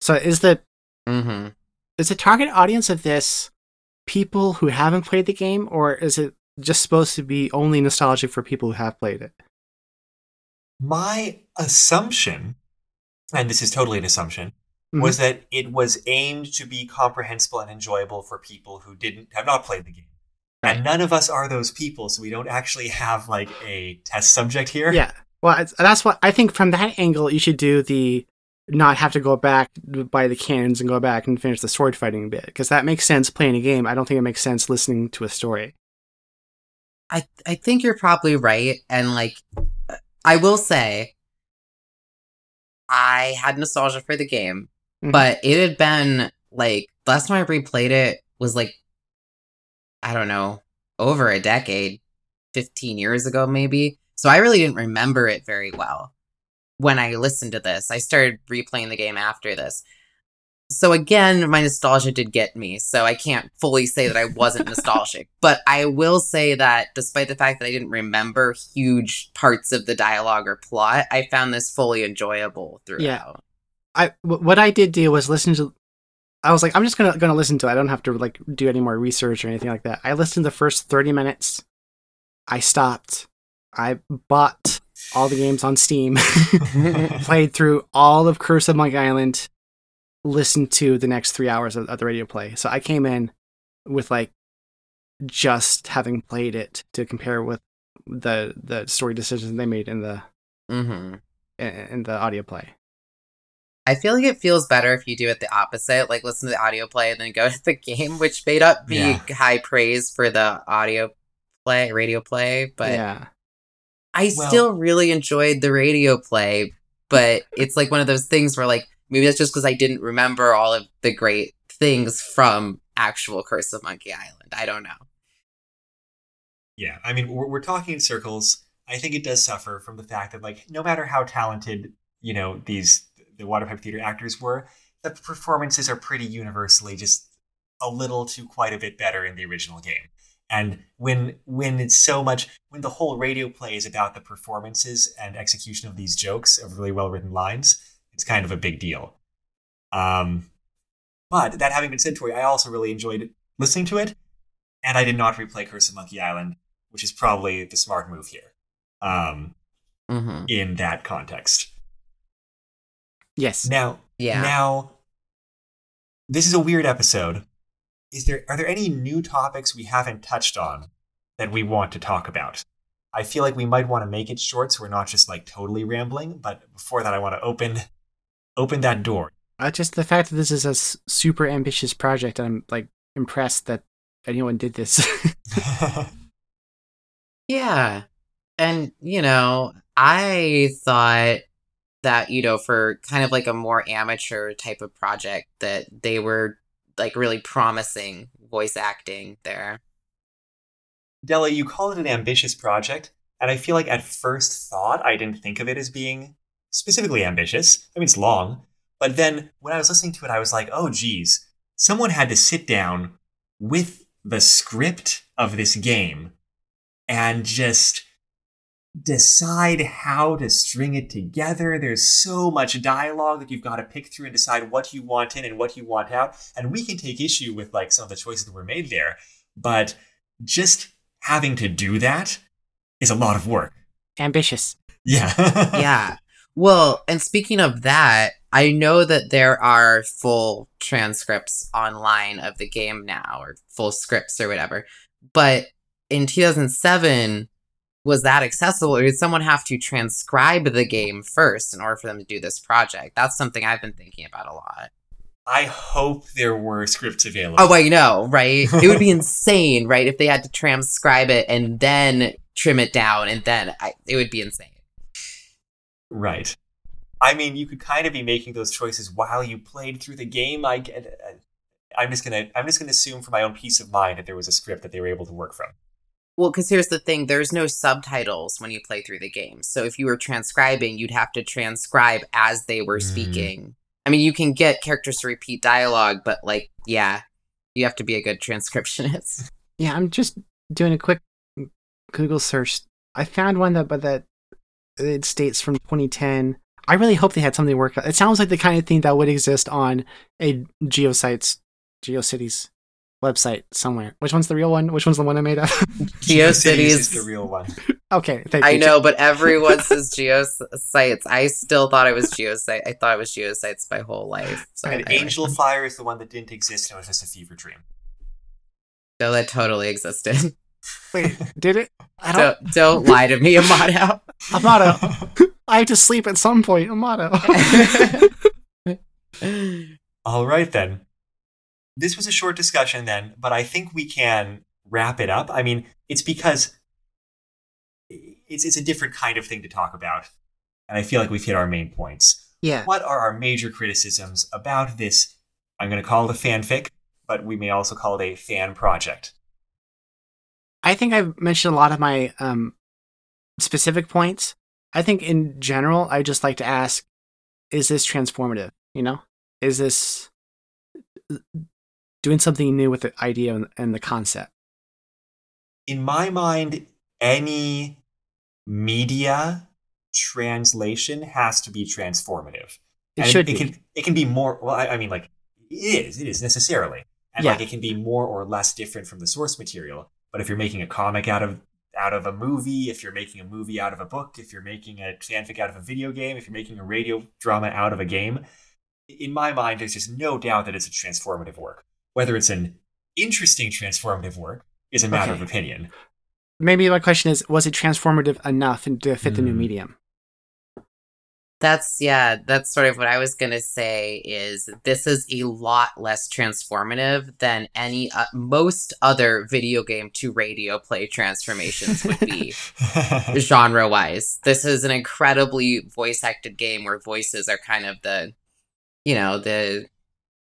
So is the Mm-hmm. is the target audience of this people who haven't played the game, or is it just supposed to be only nostalgic for people who have played it? My assumption, and this is totally an assumption, Mhm. was that it was aimed to be comprehensible and enjoyable for people who didn't have not played the game. And none of us are those people, so we don't actually have like a test subject here. Yeah. Well, that's what I think. From that angle, you should do the not have to go back by the cannons and go back and finish the sword fighting bit because that makes sense playing a game. I don't think it makes sense listening to a story. I I think you're probably right, and like, I will say, I had nostalgia for the game, Mhm. but it had been like last time I replayed it was like, I don't know, over a decade, fifteen years ago maybe. So I really didn't remember it very well when I listened to this. I started replaying the game after this. So again, my nostalgia did get me, so I can't fully say that I wasn't nostalgic. But I will say that despite the fact that I didn't remember huge parts of the dialogue or plot, I found this fully enjoyable throughout. Yeah. I what I did do was listen to. I was like, I'm just gonna gonna listen to. it. I don't have to like do any more research or anything like that. I listened to the first thirty minutes. I stopped. I bought all the games on Steam. played through all of Curse of Monkey Island, listened to the next three hours of, of the radio play. So I came in with like just having played it to compare with the the story decisions they made in the hmm in, in the audio play. I feel like it feels better if you do it the opposite, like listen to the audio play and then go to the game, which made up be Yeah. high praise for the audio play, radio play. But yeah, I Well- still really enjoyed the radio play, but it's like one of those things where like maybe that's just because I didn't remember all of the great things from actual Curse of Monkey Island. I don't know. Yeah, I mean, we're, we're talking in circles. I think it does suffer from the fact that, like, no matter how talented, you know, these the Waterpipe Theater actors were, the performances are pretty universally just a little to quite a bit better in the original game. And when when it's so much when the whole radio play is about the performances and execution of these jokes of really well written lines, it's kind of a big deal. Um, but that having been said, Tori, I also really enjoyed listening to it, and I did not replay Curse of Monkey Island, which is probably the smart move here. Um, hmm in that context. yes, Now, Yeah. now, this is a weird episode. Is there are there any new topics we haven't touched on that we want to talk about? I feel like we might want to make it short, so we're not just like totally rambling. But before that, I want to open open that door. uh, just the fact that this is a s- super ambitious project. I'm like impressed that anyone did this. Yeah. And, you know, I thought that, you know, for kind of like a more amateur type of project, that they were like really promising voice acting there. Della, you call it an ambitious project, and I feel like at first thought I didn't think of it as being specifically ambitious. I mean, it's long, but then when I was listening to it, I was like, oh, geez, someone had to sit down with the script of this game and just decide how to string it together. There's so much dialogue that you've got to pick through and decide what you want in and what you want out. And we can take issue with like some of the choices that were made there, but just having to do that is a lot of work. ambitious. Yeah. yeah. Well, and speaking of that, I know that there are full transcripts online of the game now, or full scripts or whatever. But in 2007, was that accessible, or did someone have to transcribe the game first in order for them to do this project? That's something I've been thinking about a lot. I hope there were scripts available. Oh, I know, right? it would be insane, right? If they had to transcribe it and then trim it down, and then I, it would be insane. Right. I mean, you could kind of be making those choices while you played through the game. I get, uh, I'm just gonna I'm just gonna assume for my own peace of mind that there was a script that they were able to work from. Well, because here's the thing there's no subtitles when you play through the game. So if you were transcribing, you'd have to transcribe as they were Mm. speaking. I mean, you can get characters to repeat dialogue, but like, yeah, you have to be a good transcriptionist. Yeah, I'm just doing a quick Google search. I found one that, but that it states from 2010. I really hope they had something to work. It sounds like the kind of thing that would exist on a GeoSites, GeoCities website somewhere. Which one's the real one? Which one's the one I made up? GeoCities. is the real one. okay, thank you. I know, but everyone says geosites. I still thought it was geosite. I thought it was geosites my whole life. So And anyway. Angel Fire is the one that didn't exist and it was just a fever dream. No, that totally existed. Wait, did it? I don't. Don't don't lie to me, Amato. Amato. I have to sleep at some point. Amato. All right then. This was a short discussion then, but I think we can wrap it up. I mean, it's because it's it's a different kind of thing to talk about. And I feel like we've hit our main points. yeah. What are our major criticisms about this? I'm going to call it a fanfic, but we may also call it a fan project. I think I've mentioned a lot of my um, specific points. I think in general, I just like to ask: Is this transformative? You know, is this doing something new with the idea and- the concept? In my mind, any media translation has to be transformative. It And should it be. can it can be more well I, I mean like it is it is necessarily and Yeah. like it can be more or less different from the source material but if you're making a comic out of out of a movie if you're making a movie out of a book if you're making a fanfic out of a video game if you're making a radio drama out of a game in my mind there's just no doubt that it's a transformative work whether it's an interesting transformative work is a matter Okay. of opinion Maybe my question is: Was it transformative enough to fit the new Hmm. medium? That's yeah, that's sort of what I was gonna say. Is this is a lot less transformative than any uh, most other video game to radio play transformations would be genre wise. This is an incredibly voice acted game where voices are kind of the, you know, the,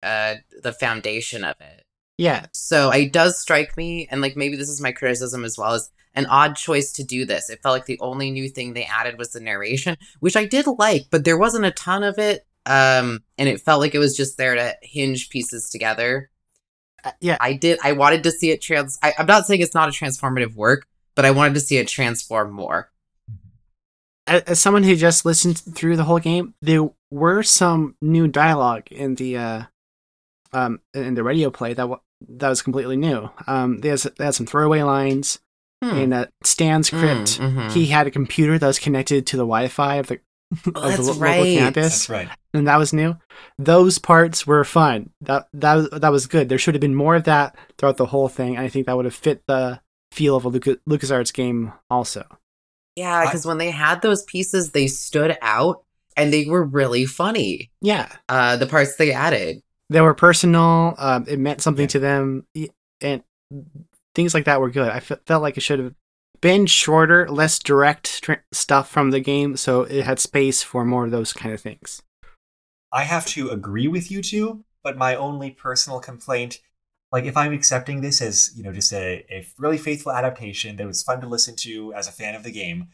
uh, the foundation of it. Yeah, So it does strike me, and like maybe this is my criticism as well as an odd choice to do this. It felt like the only new thing they added was the narration, which I did like, but there wasn't a ton of it. Um, and it felt like it was just there to hinge pieces together. Uh, yeah. I did. I wanted to see it trans. I, I'm not saying it's not a transformative work, but I wanted to see it transform more. as, as someone who just listened through the whole game, there were some new dialogue in the uh, um in the radio play that wa that was completely new. Um, there's they had some throwaway lines Hmm. in uh, Stan's crypt. Mm, mhm. He had a computer that was connected to the Wi-Fi of the Oh, of the that's lo- local campus, that's right and that was new. Those parts were fun. That that was, that was good. There should have been more of that throughout the whole thing. I think that would have fit the feel of a Lucas LucasArts game also. Yeah, because when they had those pieces, they stood out and they were really funny. Yeah, Uh, the parts they added. They were personal. Um, it meant something Yeah. to them, and things like that were good. I fe- felt like it should have been shorter, less direct tr- stuff from the game, so it had space for more of those kind of things. I have to agree with you two, but my only personal complaint, like if I'm accepting this as, you know, just a, a really faithful adaptation that was fun to listen to as a fan of the game,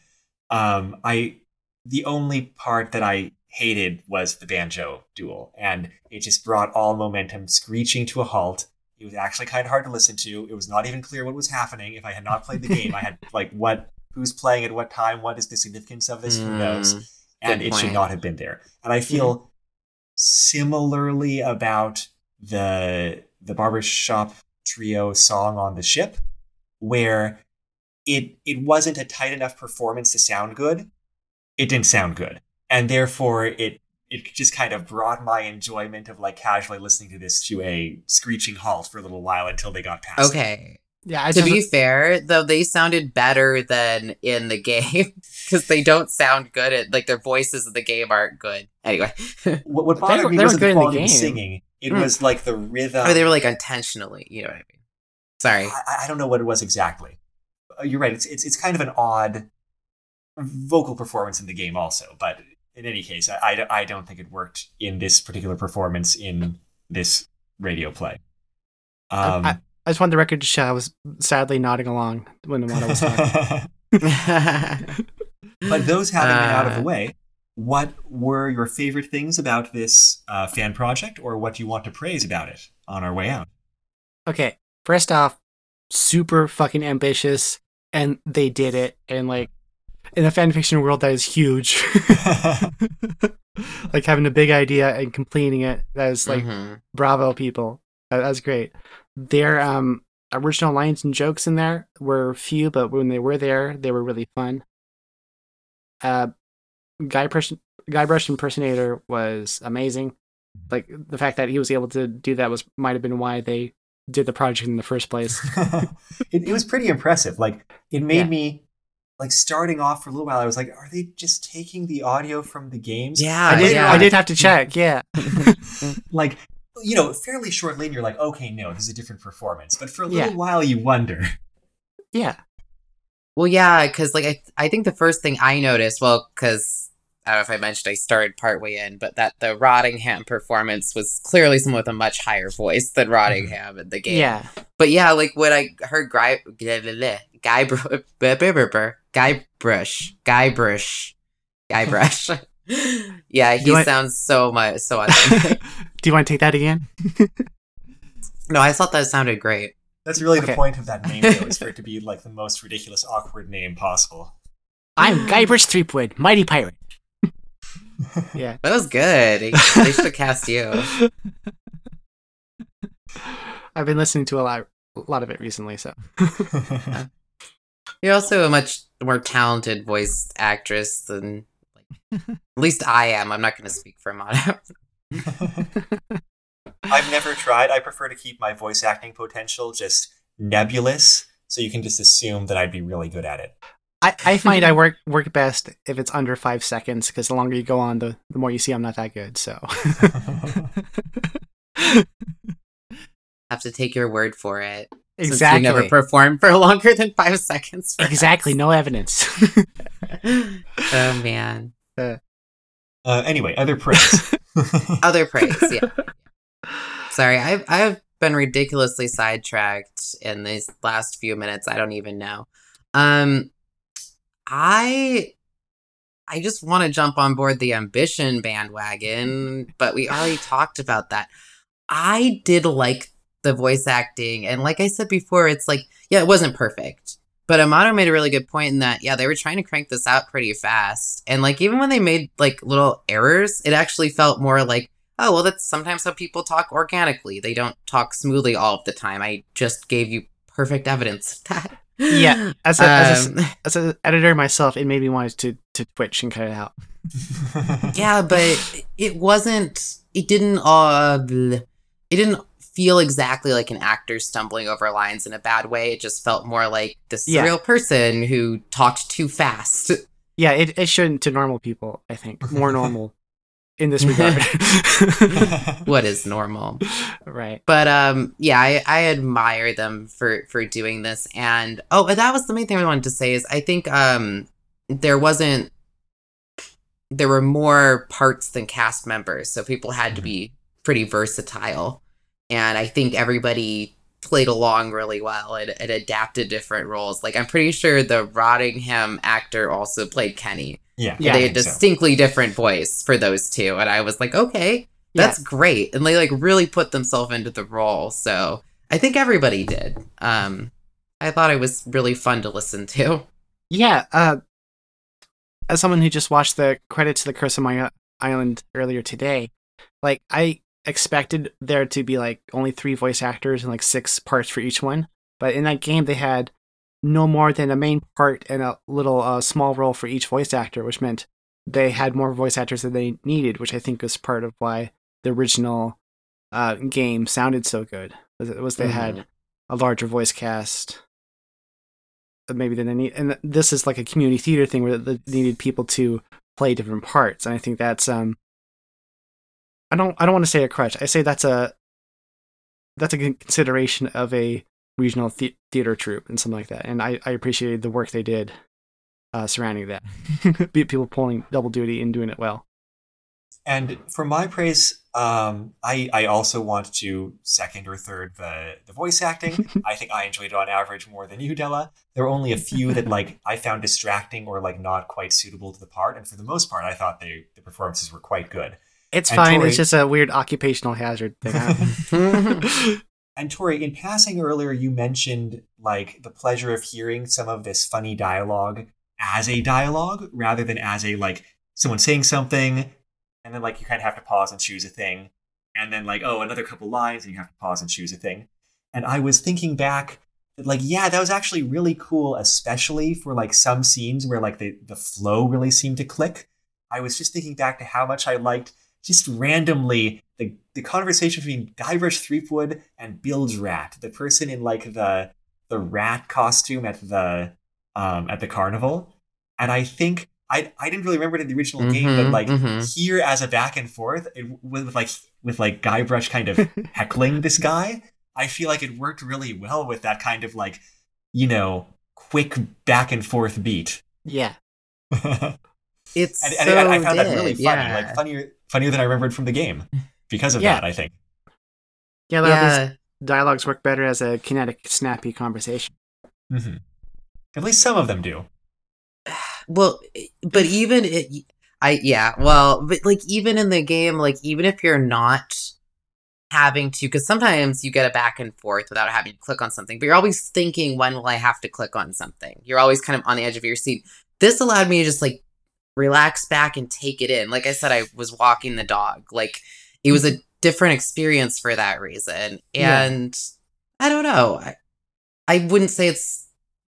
um, I the only part that I hated was the banjo duel, and it just brought all momentum screeching to a halt. It was actually kind of hard to listen to. It was not even clear what was happening. If I had not played the game, I had like what who's playing at what time, what is the significance of this, who knows Mm, and it should not have been there. And I feel similarly about the the barbershop trio song on the ship, where it it wasn't a tight enough performance to sound good. It didn't sound good, and therefore it it just kind of brought my enjoyment of like casually listening to this to a screeching halt for a little while until they got past. it. Okay. Yeah, I to just, be fair, though, they sounded better than in the game because they don't sound good at like their voices in the game aren't good. Anyway, What, what They bothered were- me they wasn't good the in the quality of singing. It Hmm. was like the rhythm. or they were like intentionally. You know what I mean? Sorry. I, I don't know what it was exactly. Uh, You're right. It's, it's it's kind of an odd vocal performance in the game, also. But in any case, I, I, I don't think it worked in this particular performance in this radio play. Um, I, I just wanted the record to show I was sadly nodding along when Amado was talking. but those having been out of the Uh. way, what were your favorite things about this uh, fan project, or what do you want to praise about it on our way out? okay, first off, super fucking ambitious, and they did it. And like in the fanfiction world, that is huge. like having a big idea and completing it. That is like Mhm. bravo, people. That, that's great. Their um original lines and jokes in there were few, but when they were there, they were really fun. Uh, Guy Brush, Guybrush impersonator was amazing. Like the fact that he was able to do that was might have been why they did the project in the first place. it, it was pretty impressive. Like it made Yeah. me like starting off for a little while. I was like, are they just taking the audio from the games? Yeah, I did. yeah. I did have to check. Yeah. like you know, fairly shortly, and you're like, okay, no, this is a different performance. But for a little Yeah. while, you wonder. Yeah. Well, yeah, because like I, I think the first thing I noticed, well, because I don't know if I mentioned I started partway in, but that the Rottingham performance was clearly someone with a much higher voice than mm-hmm. Rottingham in the game. Yeah. But yeah, like when I heard Guy, Guy, Guybrush, Guybrush, Guybrush. yeah, he want- sounds so much so. authentic. Do you want to take that again? no, I thought that sounded great. That's really the point of that name, though, is for it to be like the most ridiculous, awkward name possible. I'm Guybrush Threepwood, mighty pirate. yeah. That was good. They, they should have cast you. I've been listening to a lot, a lot of it recently. So You're also a much more talented voice actress than, like, at least I am. I'm not going to speak for Mono. I've never tried. I prefer to keep my voice acting potential just nebulous, so you can just assume that I'd be really good at it. I, I find I work work best if it's under five seconds because the longer you go on, the the more you see I'm not that good. So have to take your word for it. Since exactly, you never performed for longer than five seconds. for exactly, no evidence. oh man. uh, anyway, other praise. Other praise. Yeah. Sorry, I've I've been ridiculously sidetracked in these last few minutes. I don't even know. Um, I I just want to jump on board the ambition bandwagon, but we already talked about that. I did like the voice acting, and like I said before, it's like yeah, it wasn't perfect. But Amato made a really good point in that, yeah, they were trying to crank this out pretty fast. And like even when they made like little errors, it actually felt more like, oh, well, that's sometimes how people talk organically. They don't talk smoothly all of the time. I just gave you perfect evidence of that. Yeah, as a- as a- Um, As an editor myself, it made me want to to twitch and cut it out. yeah, but it wasn't. It didn't. Uh, it didn't feel exactly like an actor stumbling over lines in a bad way. It just felt more like this Yeah. real person who talked too fast. Yeah, it, it shouldn't to normal people. I think more normal in this regard. what is normal? right? But um, yeah, I, I admire them for for doing this. And oh, and that was the main thing I wanted to say is I think um there wasn't there were more parts than cast members, so people had to be pretty versatile. And I think everybody played along really well and, and adapted different roles. Like I'm pretty sure the Rottingham actor also played Kenny. yeah, Yeah, they think had so. distinctly different voice for those two, and I was like, okay, that's great. And they like really put themselves into the role. So I think everybody did. Um, I thought it was really fun to listen to. Yeah, uh, as someone who just watched the credits to the Curse of My Island earlier today, like I expected there to be like only three voice actors and like six parts for each one, but in that game they had no more than a main part and a little uh, small role for each voice actor, which meant they had more voice actors than they needed, which I think was part of why the original uh, game sounded so good. Was, was they had Mhm. a larger voice cast maybe than they need and this is like a community theater thing where they needed people to play different parts and i think that's um i don't i don't want to say a crutch i say that's a that's a consideration of a regional the- theater troupe and something like that and i i appreciated the work they did uh surrounding that people pulling double duty and doing it well And for my praise, Um, I I also want to second or third the the voice acting. I think I enjoyed it on average more than you, Della. There were only a few that like I found distracting or like not quite suitable to the part, and for the most part, I thought the the performances were quite good. It's And fine. Tori- It's just a weird occupational hazard thing. And Tori, in passing earlier, you mentioned like the pleasure of hearing some of this funny dialogue as a dialogue rather than as a like someone saying something and then like you kind of have to pause and choose a thing and then like oh another couple lines and you have to pause and choose a thing. And I was thinking back that like yeah, that was actually really cool, especially for like some scenes where like the the flow really seemed to click. I was just thinking back to how much I liked just randomly the the conversation between Guybrush Threepwood and Bilge Rat, the person in like the the rat costume at the um at the carnival. And I think I I didn't really remember it in the original game, but Mhm, like mhm. here as a back and forth it, with, with like with like Guybrush kind of heckling this guy, I feel like it worked really well with that kind of like you know quick back and forth beat. yeah. It's and so I, I found that really funny, yeah. like funnier funnier than I remembered from the game because of Yeah. that. I think. Yeah, a lot of these dialogues work better as a kinetic, snappy conversation. hmm At least some of them do. Well, but even it, I yeah. Well, but like even in the game, like even if you're not having to, because sometimes you get a back and forth without having to click on something, but you're always thinking, when will I have to click on something? You're always kind of on the edge of your seat. This allowed me to just like relax back and take it in. Like I said, I was walking the dog. Like it was a different experience for that reason. Yeah. And I don't know. I, I wouldn't say it's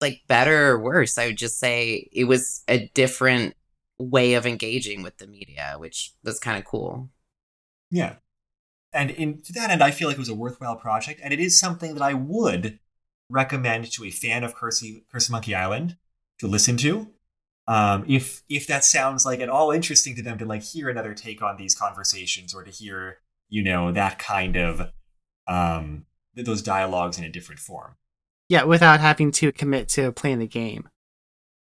like better or worse. I would just say it was a different way of engaging with the media, which was kind of cool. Yeah. And in to that end, I feel like it was a worthwhile project, and it is something that I would recommend to a fan of Curse, Curse Monkey Island to listen to. Um, if if that sounds like at all interesting to them to like hear another take on these conversations or to hear you know that kind of um th- those dialogues in a different form. Yeah, without having to commit to playing the game.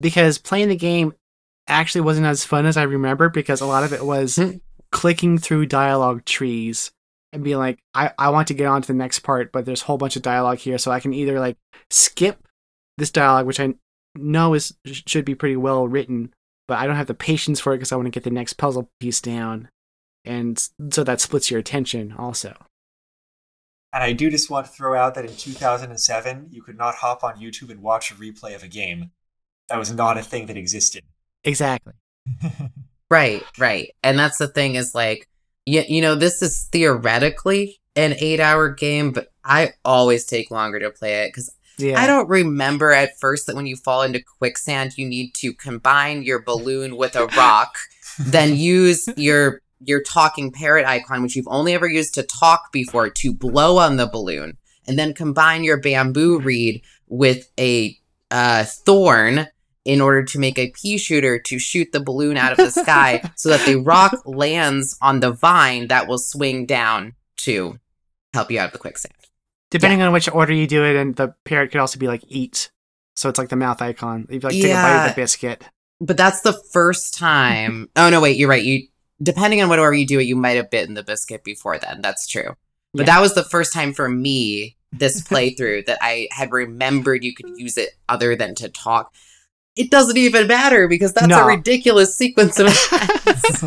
Because playing the game actually wasn't as fun as I remember because a lot of it was Hmm. clicking through dialogue trees and being like, I, I want to get on to the next part, but there's a whole bunch of dialogue here, so I can either like skip this dialogue, which I know is should be pretty well written, but I don't have the patience for it because I want to get the next puzzle piece down. And so that splits your attention also. And I do just want to throw out that in 2007, you could not hop on YouTube and watch a replay of a game. That was not a thing that existed. Exactly. Right, right. And that's the thing is like, you, you know, this is theoretically an eight hour game, but I always take longer to play it because Yeah. I don't remember at first that when you fall into quicksand, you need to combine your balloon with a rock, then use your your talking parrot icon, which you've only ever used to talk before, to blow on the balloon, and then combine your bamboo reed with a uh, thorn in order to make a pea shooter to shoot the balloon out of the sky so that the rock lands on the vine that will swing down to help you out of the quicksand. Depending on which order you do it, and the parrot could also be like eat. So it's like the mouth icon. You like take a bite of the biscuit. But that's the first time. Oh no, wait, you're right. You depending on whatever you do it, you might have bitten the biscuit before then. That's true. But Yeah. that was the first time for me this playthrough that I had remembered you could use it other than to talk. It doesn't even matter because that's a ridiculous sequence of events.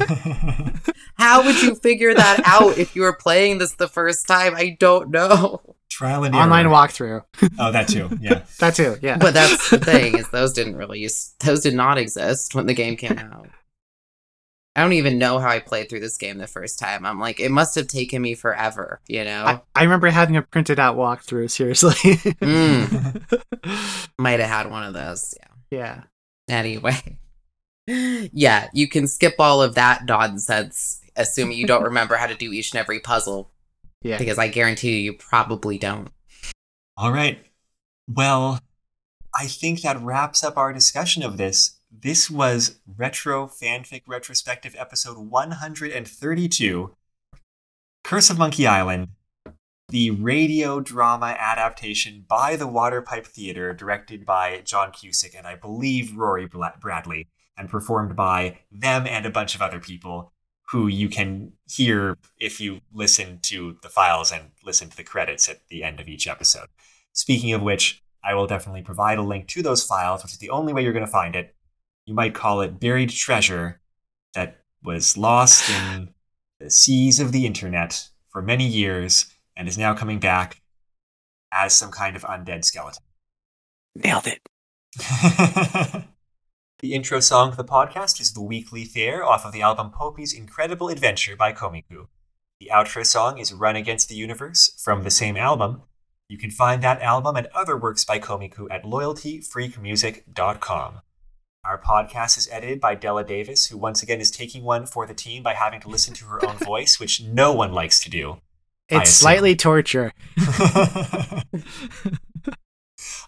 How would you figure that out if you were playing this the first time? I don't know. Trial and error. Online walkthrough. Oh, that too. Yeah. That too. Yeah. But that's the thing is those didn't really use those did not exist when the game came out. I don't even know how I played through this game the first time. I'm like, it must have taken me forever, you know? I, I remember having a printed out walkthrough. Seriously. Mm, might have had one of those. Yeah. yeah. Anyway. Yeah, you can skip all of that nonsense, assuming you don't remember how to do each and every puzzle, Yeah. because I guarantee you, you probably don't. All right. Well, I think that wraps up our discussion of this. This was Retro Fanfic Retrospective episode 132 Curse of Monkey Island, the radio drama adaptation by the Waterpipe Theater, directed by John Cusick and I believe Rory Bradley, and performed by them and a bunch of other people who you can hear if you listen to the files and listen to the credits at the end of each episode. Speaking of which, I will definitely provide a link to those files, which is the only way you're going to find it. You might call it buried treasure that was lost in the seas of the internet for many years and is now coming back as some kind of undead skeleton. Nailed it. the intro song to the podcast is The Weekly Fair off of the album Poupi's Incredible Adventure by Komiku. The outro song is Run Against the Universe from the same album. You can find that album and other works by Komiku at loyaltyfreakmusic.com. Our podcast is edited by Della Davis, who once again is taking one for the team by having to listen to her own voice, which no one likes to do. It's slightly torture.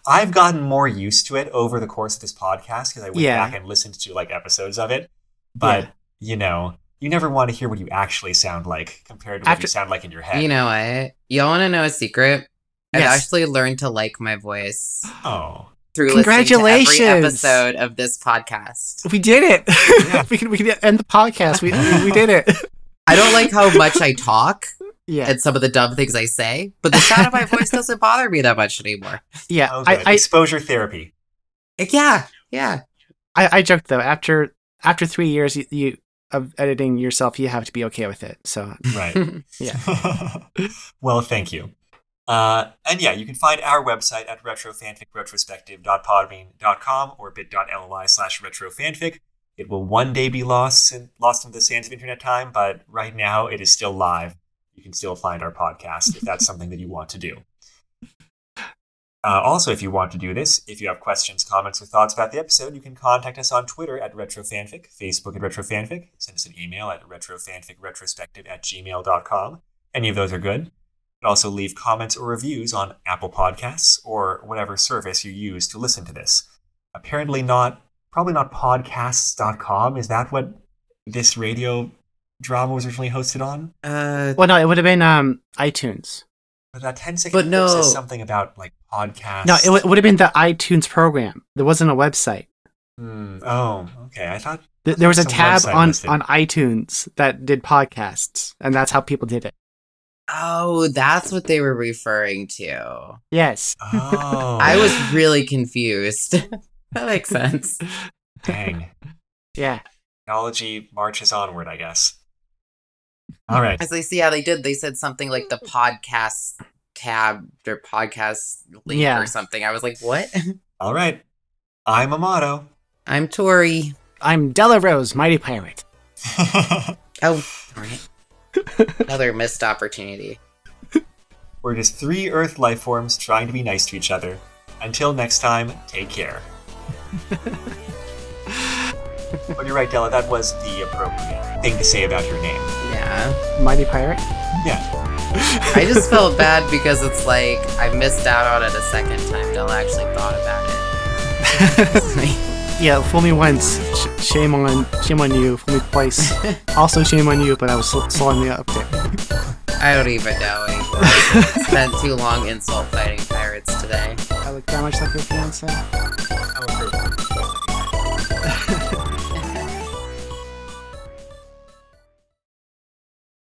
I've gotten more used to it over the course of this podcast because I went Yeah. back and listened to like episodes of it. But Yeah. you know, you never want to hear what you actually sound like compared to what After- you sound like in your head. You know what? Y'all want to know a secret? I've actually learned to like my voice oh, through listening to every Congratulations. episode of this podcast. We did it. Yeah. we can we can end the podcast. We we did it. I don't like how much I talk Yeah, and some of the dumb things I say, but the sound of my voice doesn't bother me that much anymore. yeah. oh. I, I exposure therapy. Yeah, yeah. I I joked though. After after three years you, you of editing yourself, you have to be okay with it. So Right. yeah, well, thank you. Uh, and yeah, you can find our website at retrofanficretrospective.podbean.com or bit.ly slash retrofanfic. It will one day be lost in, lost into the sands of internet time, but right now it is still live. You can still find our podcast if that's something that you want to do. Uh, also, if you want to do this, if you have questions, comments, or thoughts about the episode, you can contact us on Twitter at retrofanfic, Facebook at retrofanfic, send us an email at retrofanficretrospective at gmail.com. Any of those are good. Also leave comments or reviews on Apple Podcasts or whatever service you use to listen to this. Apparently not, probably not podcasts.com. Is that what this radio drama was originally hosted on? Uh, well, no, it would have been um iTunes. But that 10 second But clip no. says something about like podcasts. No, it, would would have been the iTunes program. There wasn't a website. Hmm. Oh, okay. I thought Th- There was a tab on listed. on iTunes that did podcasts, and that's how people did it. oh, that's what they were referring to. Yes. Oh, I was really confused. that makes sense. dang. Yeah. Technology marches onward, I guess. All right. As I see how they did, they said something like the mm. podcast tab or podcast link Yeah. or something. I was like, what? All right. I'm Amato. I'm Tori. I'm Della Rose, Mighty Pirate. Oh, darn it. Another missed opportunity. We're just three Earth life forms trying to be nice to each other. Until next time, take care. but you're right, Della, that was the appropriate thing to say about your name. Yeah. Mighty Pirate. Yeah. I just felt bad because it's like I missed out on it a second time. Della actually thought about it. Yeah, fool me once. Sh- shame on shame on you. Fool me twice. also shame on you, but I was sl- slow on the uptick. I don't even know anymore. Spent too long insult fighting pirates today. I look that much like your fiance. How appropriate.